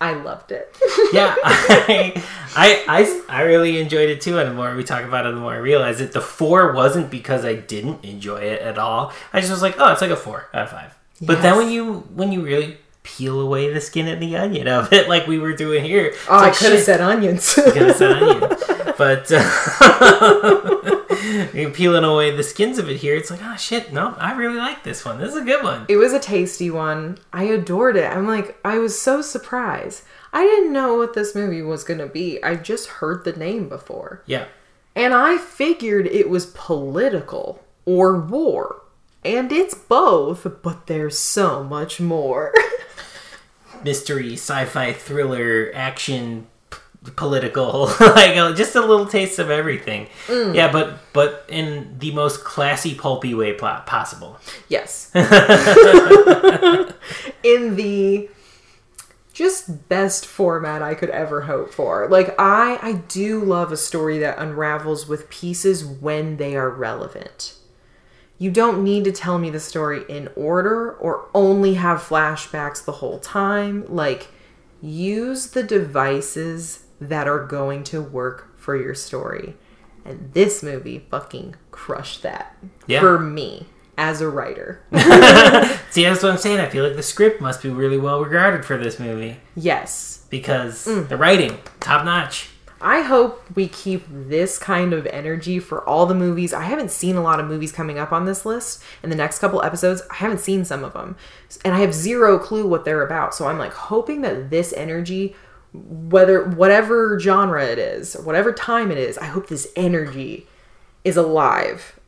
I loved it. yeah, <laughs> I, I, I, I really enjoyed it too. And the more we talk about it, the more I realize it. The four wasn't because I didn't enjoy it at all. I just was like, oh, it's like a four out of five. But then when you when you really peel away the skin and the onion of it, like we were doing here, Oh, I could have said onions. gonna say onion. But uh, <laughs> you're peeling away the skins of it here. It's like, oh shit, no, I really like this one. This is a good one. it was a tasty one. I adored it. I'm like, I was so surprised. I didn't know what this movie was going to be. I just heard the name before. Yeah. And I figured it was political or war. And it's both, but there's so much more. <laughs> mystery, sci-fi, thriller, action, political, <laughs> like uh, just a little taste of everything. Yeah, but but in the most classy, pulpy way possible. yes. <laughs> <laughs> In the just best format I could ever hope for. Like I I do love a story that unravels with pieces when they are relevant. You don't need to tell me the story in order or only have flashbacks the whole time. Like use the devices that are going to work for your story. And this movie fucking crushed that Yeah. for me as a writer. <laughs> See, that's what I'm saying. I feel like the script must be really well regarded for this movie yes. because mm. the writing top notch. I hope we keep this kind of energy for all the movies. I haven't seen a lot of movies coming up on this list in the next couple episodes. I haven't seen some of them. And I have zero clue what they're about. So I'm like hoping that this energy whether whatever genre it is, whatever time it is, I hope this energy is alive.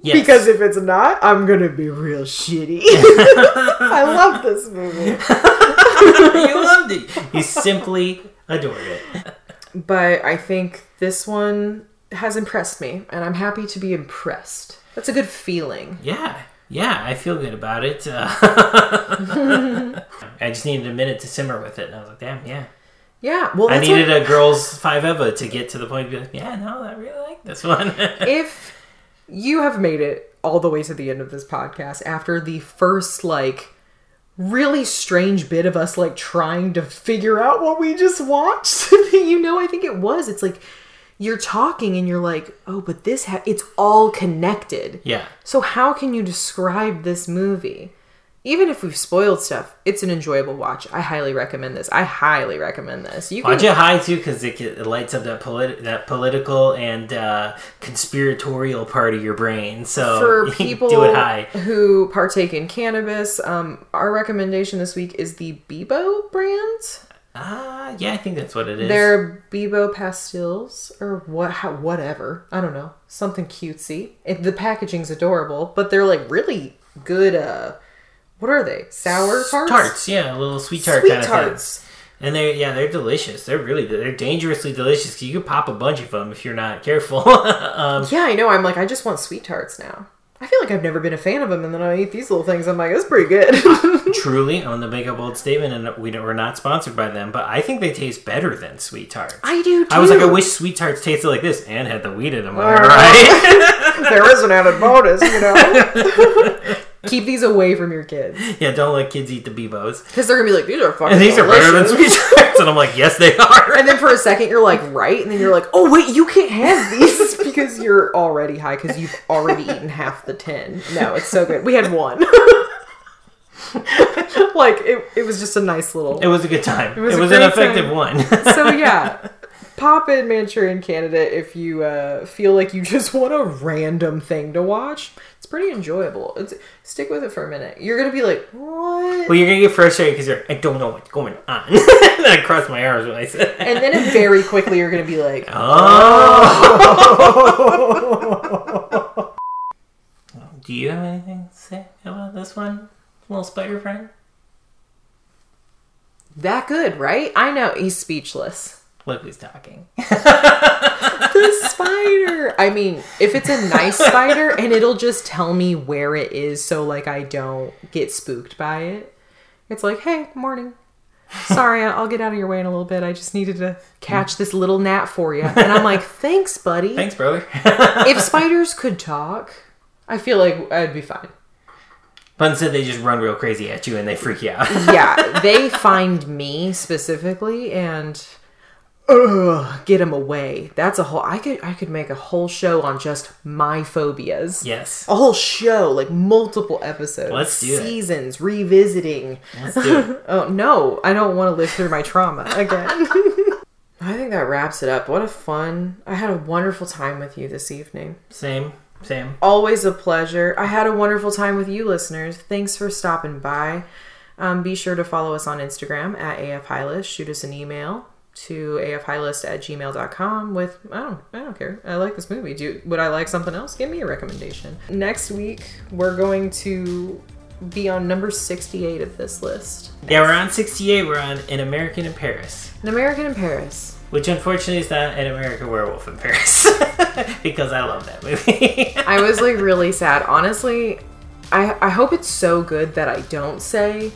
Yes. Because if it's not, I'm gonna be real shitty. <laughs> I love this movie. <laughs> you loved it. You simply adored it. but I think this one has impressed me, and I'm happy to be impressed. That's a good feeling. Yeah, yeah, I feel good about it. Uh, <laughs> I just needed a minute to simmer with it, and I was like, damn, yeah. Yeah, well, I needed what, a girls five Eva to get to the point to be like, yeah, no, I really like this one. <laughs> if you have made it all the way to the end of this podcast after the first like really strange bit of us like trying to figure out what we just watched, <laughs> you know, I think it was. It's like you're talking and you're like, oh, but this ha- it's all connected. Yeah. So how can you describe this movie? Even if we've spoiled stuff, it's an enjoyable watch. I highly recommend this. I highly recommend this. You can Watch it high too, because it, it lights up that polit- that political and uh, conspiratorial part of your brain. So for <laughs> people do it high. who partake in cannabis, um, our recommendation this week is the Bebo brand. Ah, yeah, I think that's what it is. They're Bebo pastilles or what? How, whatever. I don't know. Something cutesy. It, the packaging's adorable, but they're like really good. Uh, what are they? Sour tarts. tarts, yeah, a little sweet tart Sweet kind of things. And they're yeah, they're delicious. They're really they're dangerously delicious. you could pop a bunch of them if you're not careful. <laughs> um, Yeah, I know. I'm like, I just want sweet tarts now. I feel like I've never been a fan of them, and then I eat these little things. I'm like, that's pretty good. <laughs> truly, I'm gonna make a bold statement, and we don't, we're not sponsored by them, but I think they taste better than sweet tarts. I do. Too. I was like, I wish sweet tarts tasted like this and had the weed in them. All Uh, right. <laughs> there is an added bonus, you know. Keep these away from your kids <laughs> yeah, don't let kids eat the Bebos. because they're gonna be like, these are fucking. And these are better than sweet tarts, and I'm like, yes, they are. <laughs> And then for a second, you're like, right, and then you're like, oh wait, you can't have these <laughs> because you're already high because you've already eaten half the tin. No, it's so good. We had one. like it, it was just a nice little. It was a good time. It was was, an effective time. one. so yeah pop in manchurian candidate if you uh, feel like you just want a random thing to watch pretty enjoyable it's, stick with it for a minute you're gonna be like what well, you're gonna get frustrated because you're. I don't know what's going on. <laughs> I crossed my arms when I said. and then very quickly you're gonna be like <laughs> Oh. <laughs> Do you have anything to say about this one, little spider friend? that good right i know he's speechless Look who's talking. <laughs> the spider i mean if it's a nice spider and it'll just tell me where it is so like i don't get spooked by it it's like hey morning sorry i'll get out of your way in a little bit i just needed to catch this little gnat for you and i'm like thanks buddy Thanks, brother. <laughs> if spiders could talk i feel like i'd be fine but instead, they just run real crazy at you and they freak you out. yeah they find me specifically and ugh, get him away that's a whole i could i could make a whole show on just my phobias yes. a whole show, like multiple episodes, Let's do it. seasons, revisiting. Let's do it. <laughs> Oh no, I don't want to live through my trauma again. <laughs> <laughs> I think that wraps it up. What a fun! I had a wonderful time with you this evening. Same. Same. Always a pleasure. I had a wonderful time with you, listeners. Thanks for stopping by. Um, be sure to follow us on Instagram at AFHighlist. Shoot us an email to afhighlist at gmail.com with, I don't, I don't care. I like this movie. Do Would I like something else? Give me a recommendation. Next week, we're going to be on number 68 of this list. Yeah, we're on 68. We're on An American in Paris. An American in Paris. Which unfortunately is not An American Werewolf in Paris. <laughs> because I love that movie. <laughs> I was like really sad. Honestly, I I hope it's so good that I don't say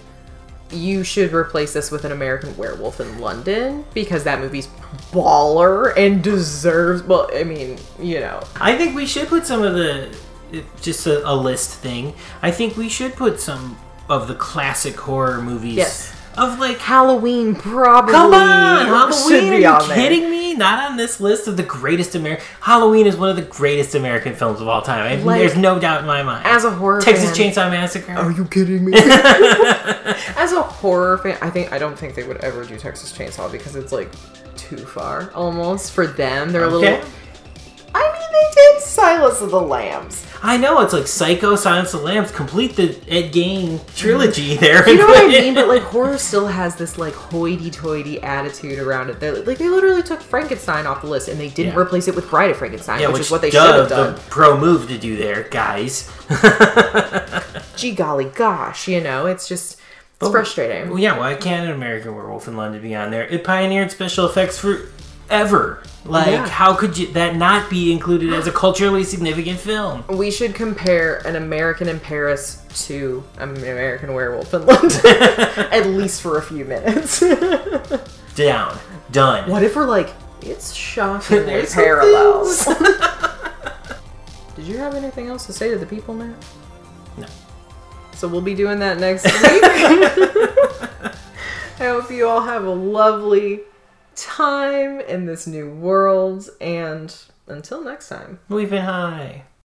you should replace this with an American Werewolf in London because that movie's baller and deserves. Well, I mean, you know, I think we should put some of the just a, a list thing. I think we should put some of the classic horror movies. Yes. Of like, Halloween probably. come on, Halloween? Are you on there. kidding me? Not on this list of the greatest American. Halloween is one of the greatest American films of all time. I, Like, there's no doubt in my mind. As a horror Texas fan, Chainsaw Massacre. Are you kidding me? <laughs> As a horror fan, I think I don't think they would ever do Texas Chainsaw because it's like too far almost for them. They're a little. They did Silence of the Lambs. I know it's like Psycho, Silence of the Lambs, complete the Ed Gein trilogy there. Mm-hmm. You know what I <laughs> mean? But like horror still has this like hoity-toity attitude around it. They're like they literally took Frankenstein off the list and they didn't Yeah. replace it with Bride of Frankenstein, yeah, which, which is what they should have done. The pro move to do there, guys. <laughs> Gee golly gosh, you know, it's just it's Well, frustrating. Well, yeah, why can't an American Werewolf in London be on there? It pioneered special effects forever. Like, Yeah. how could you that not be included as a culturally significant film? We should compare an American in Paris to an American Werewolf in London, <laughs> at least for a few minutes. <laughs> Down, done. what if we're like, it's shockingly <laughs> There's parallels? Did you have anything else to say to the people, Matt? No. So we'll be doing that next week. I hope you all have a lovely time in this new world. And until next time. We've been high.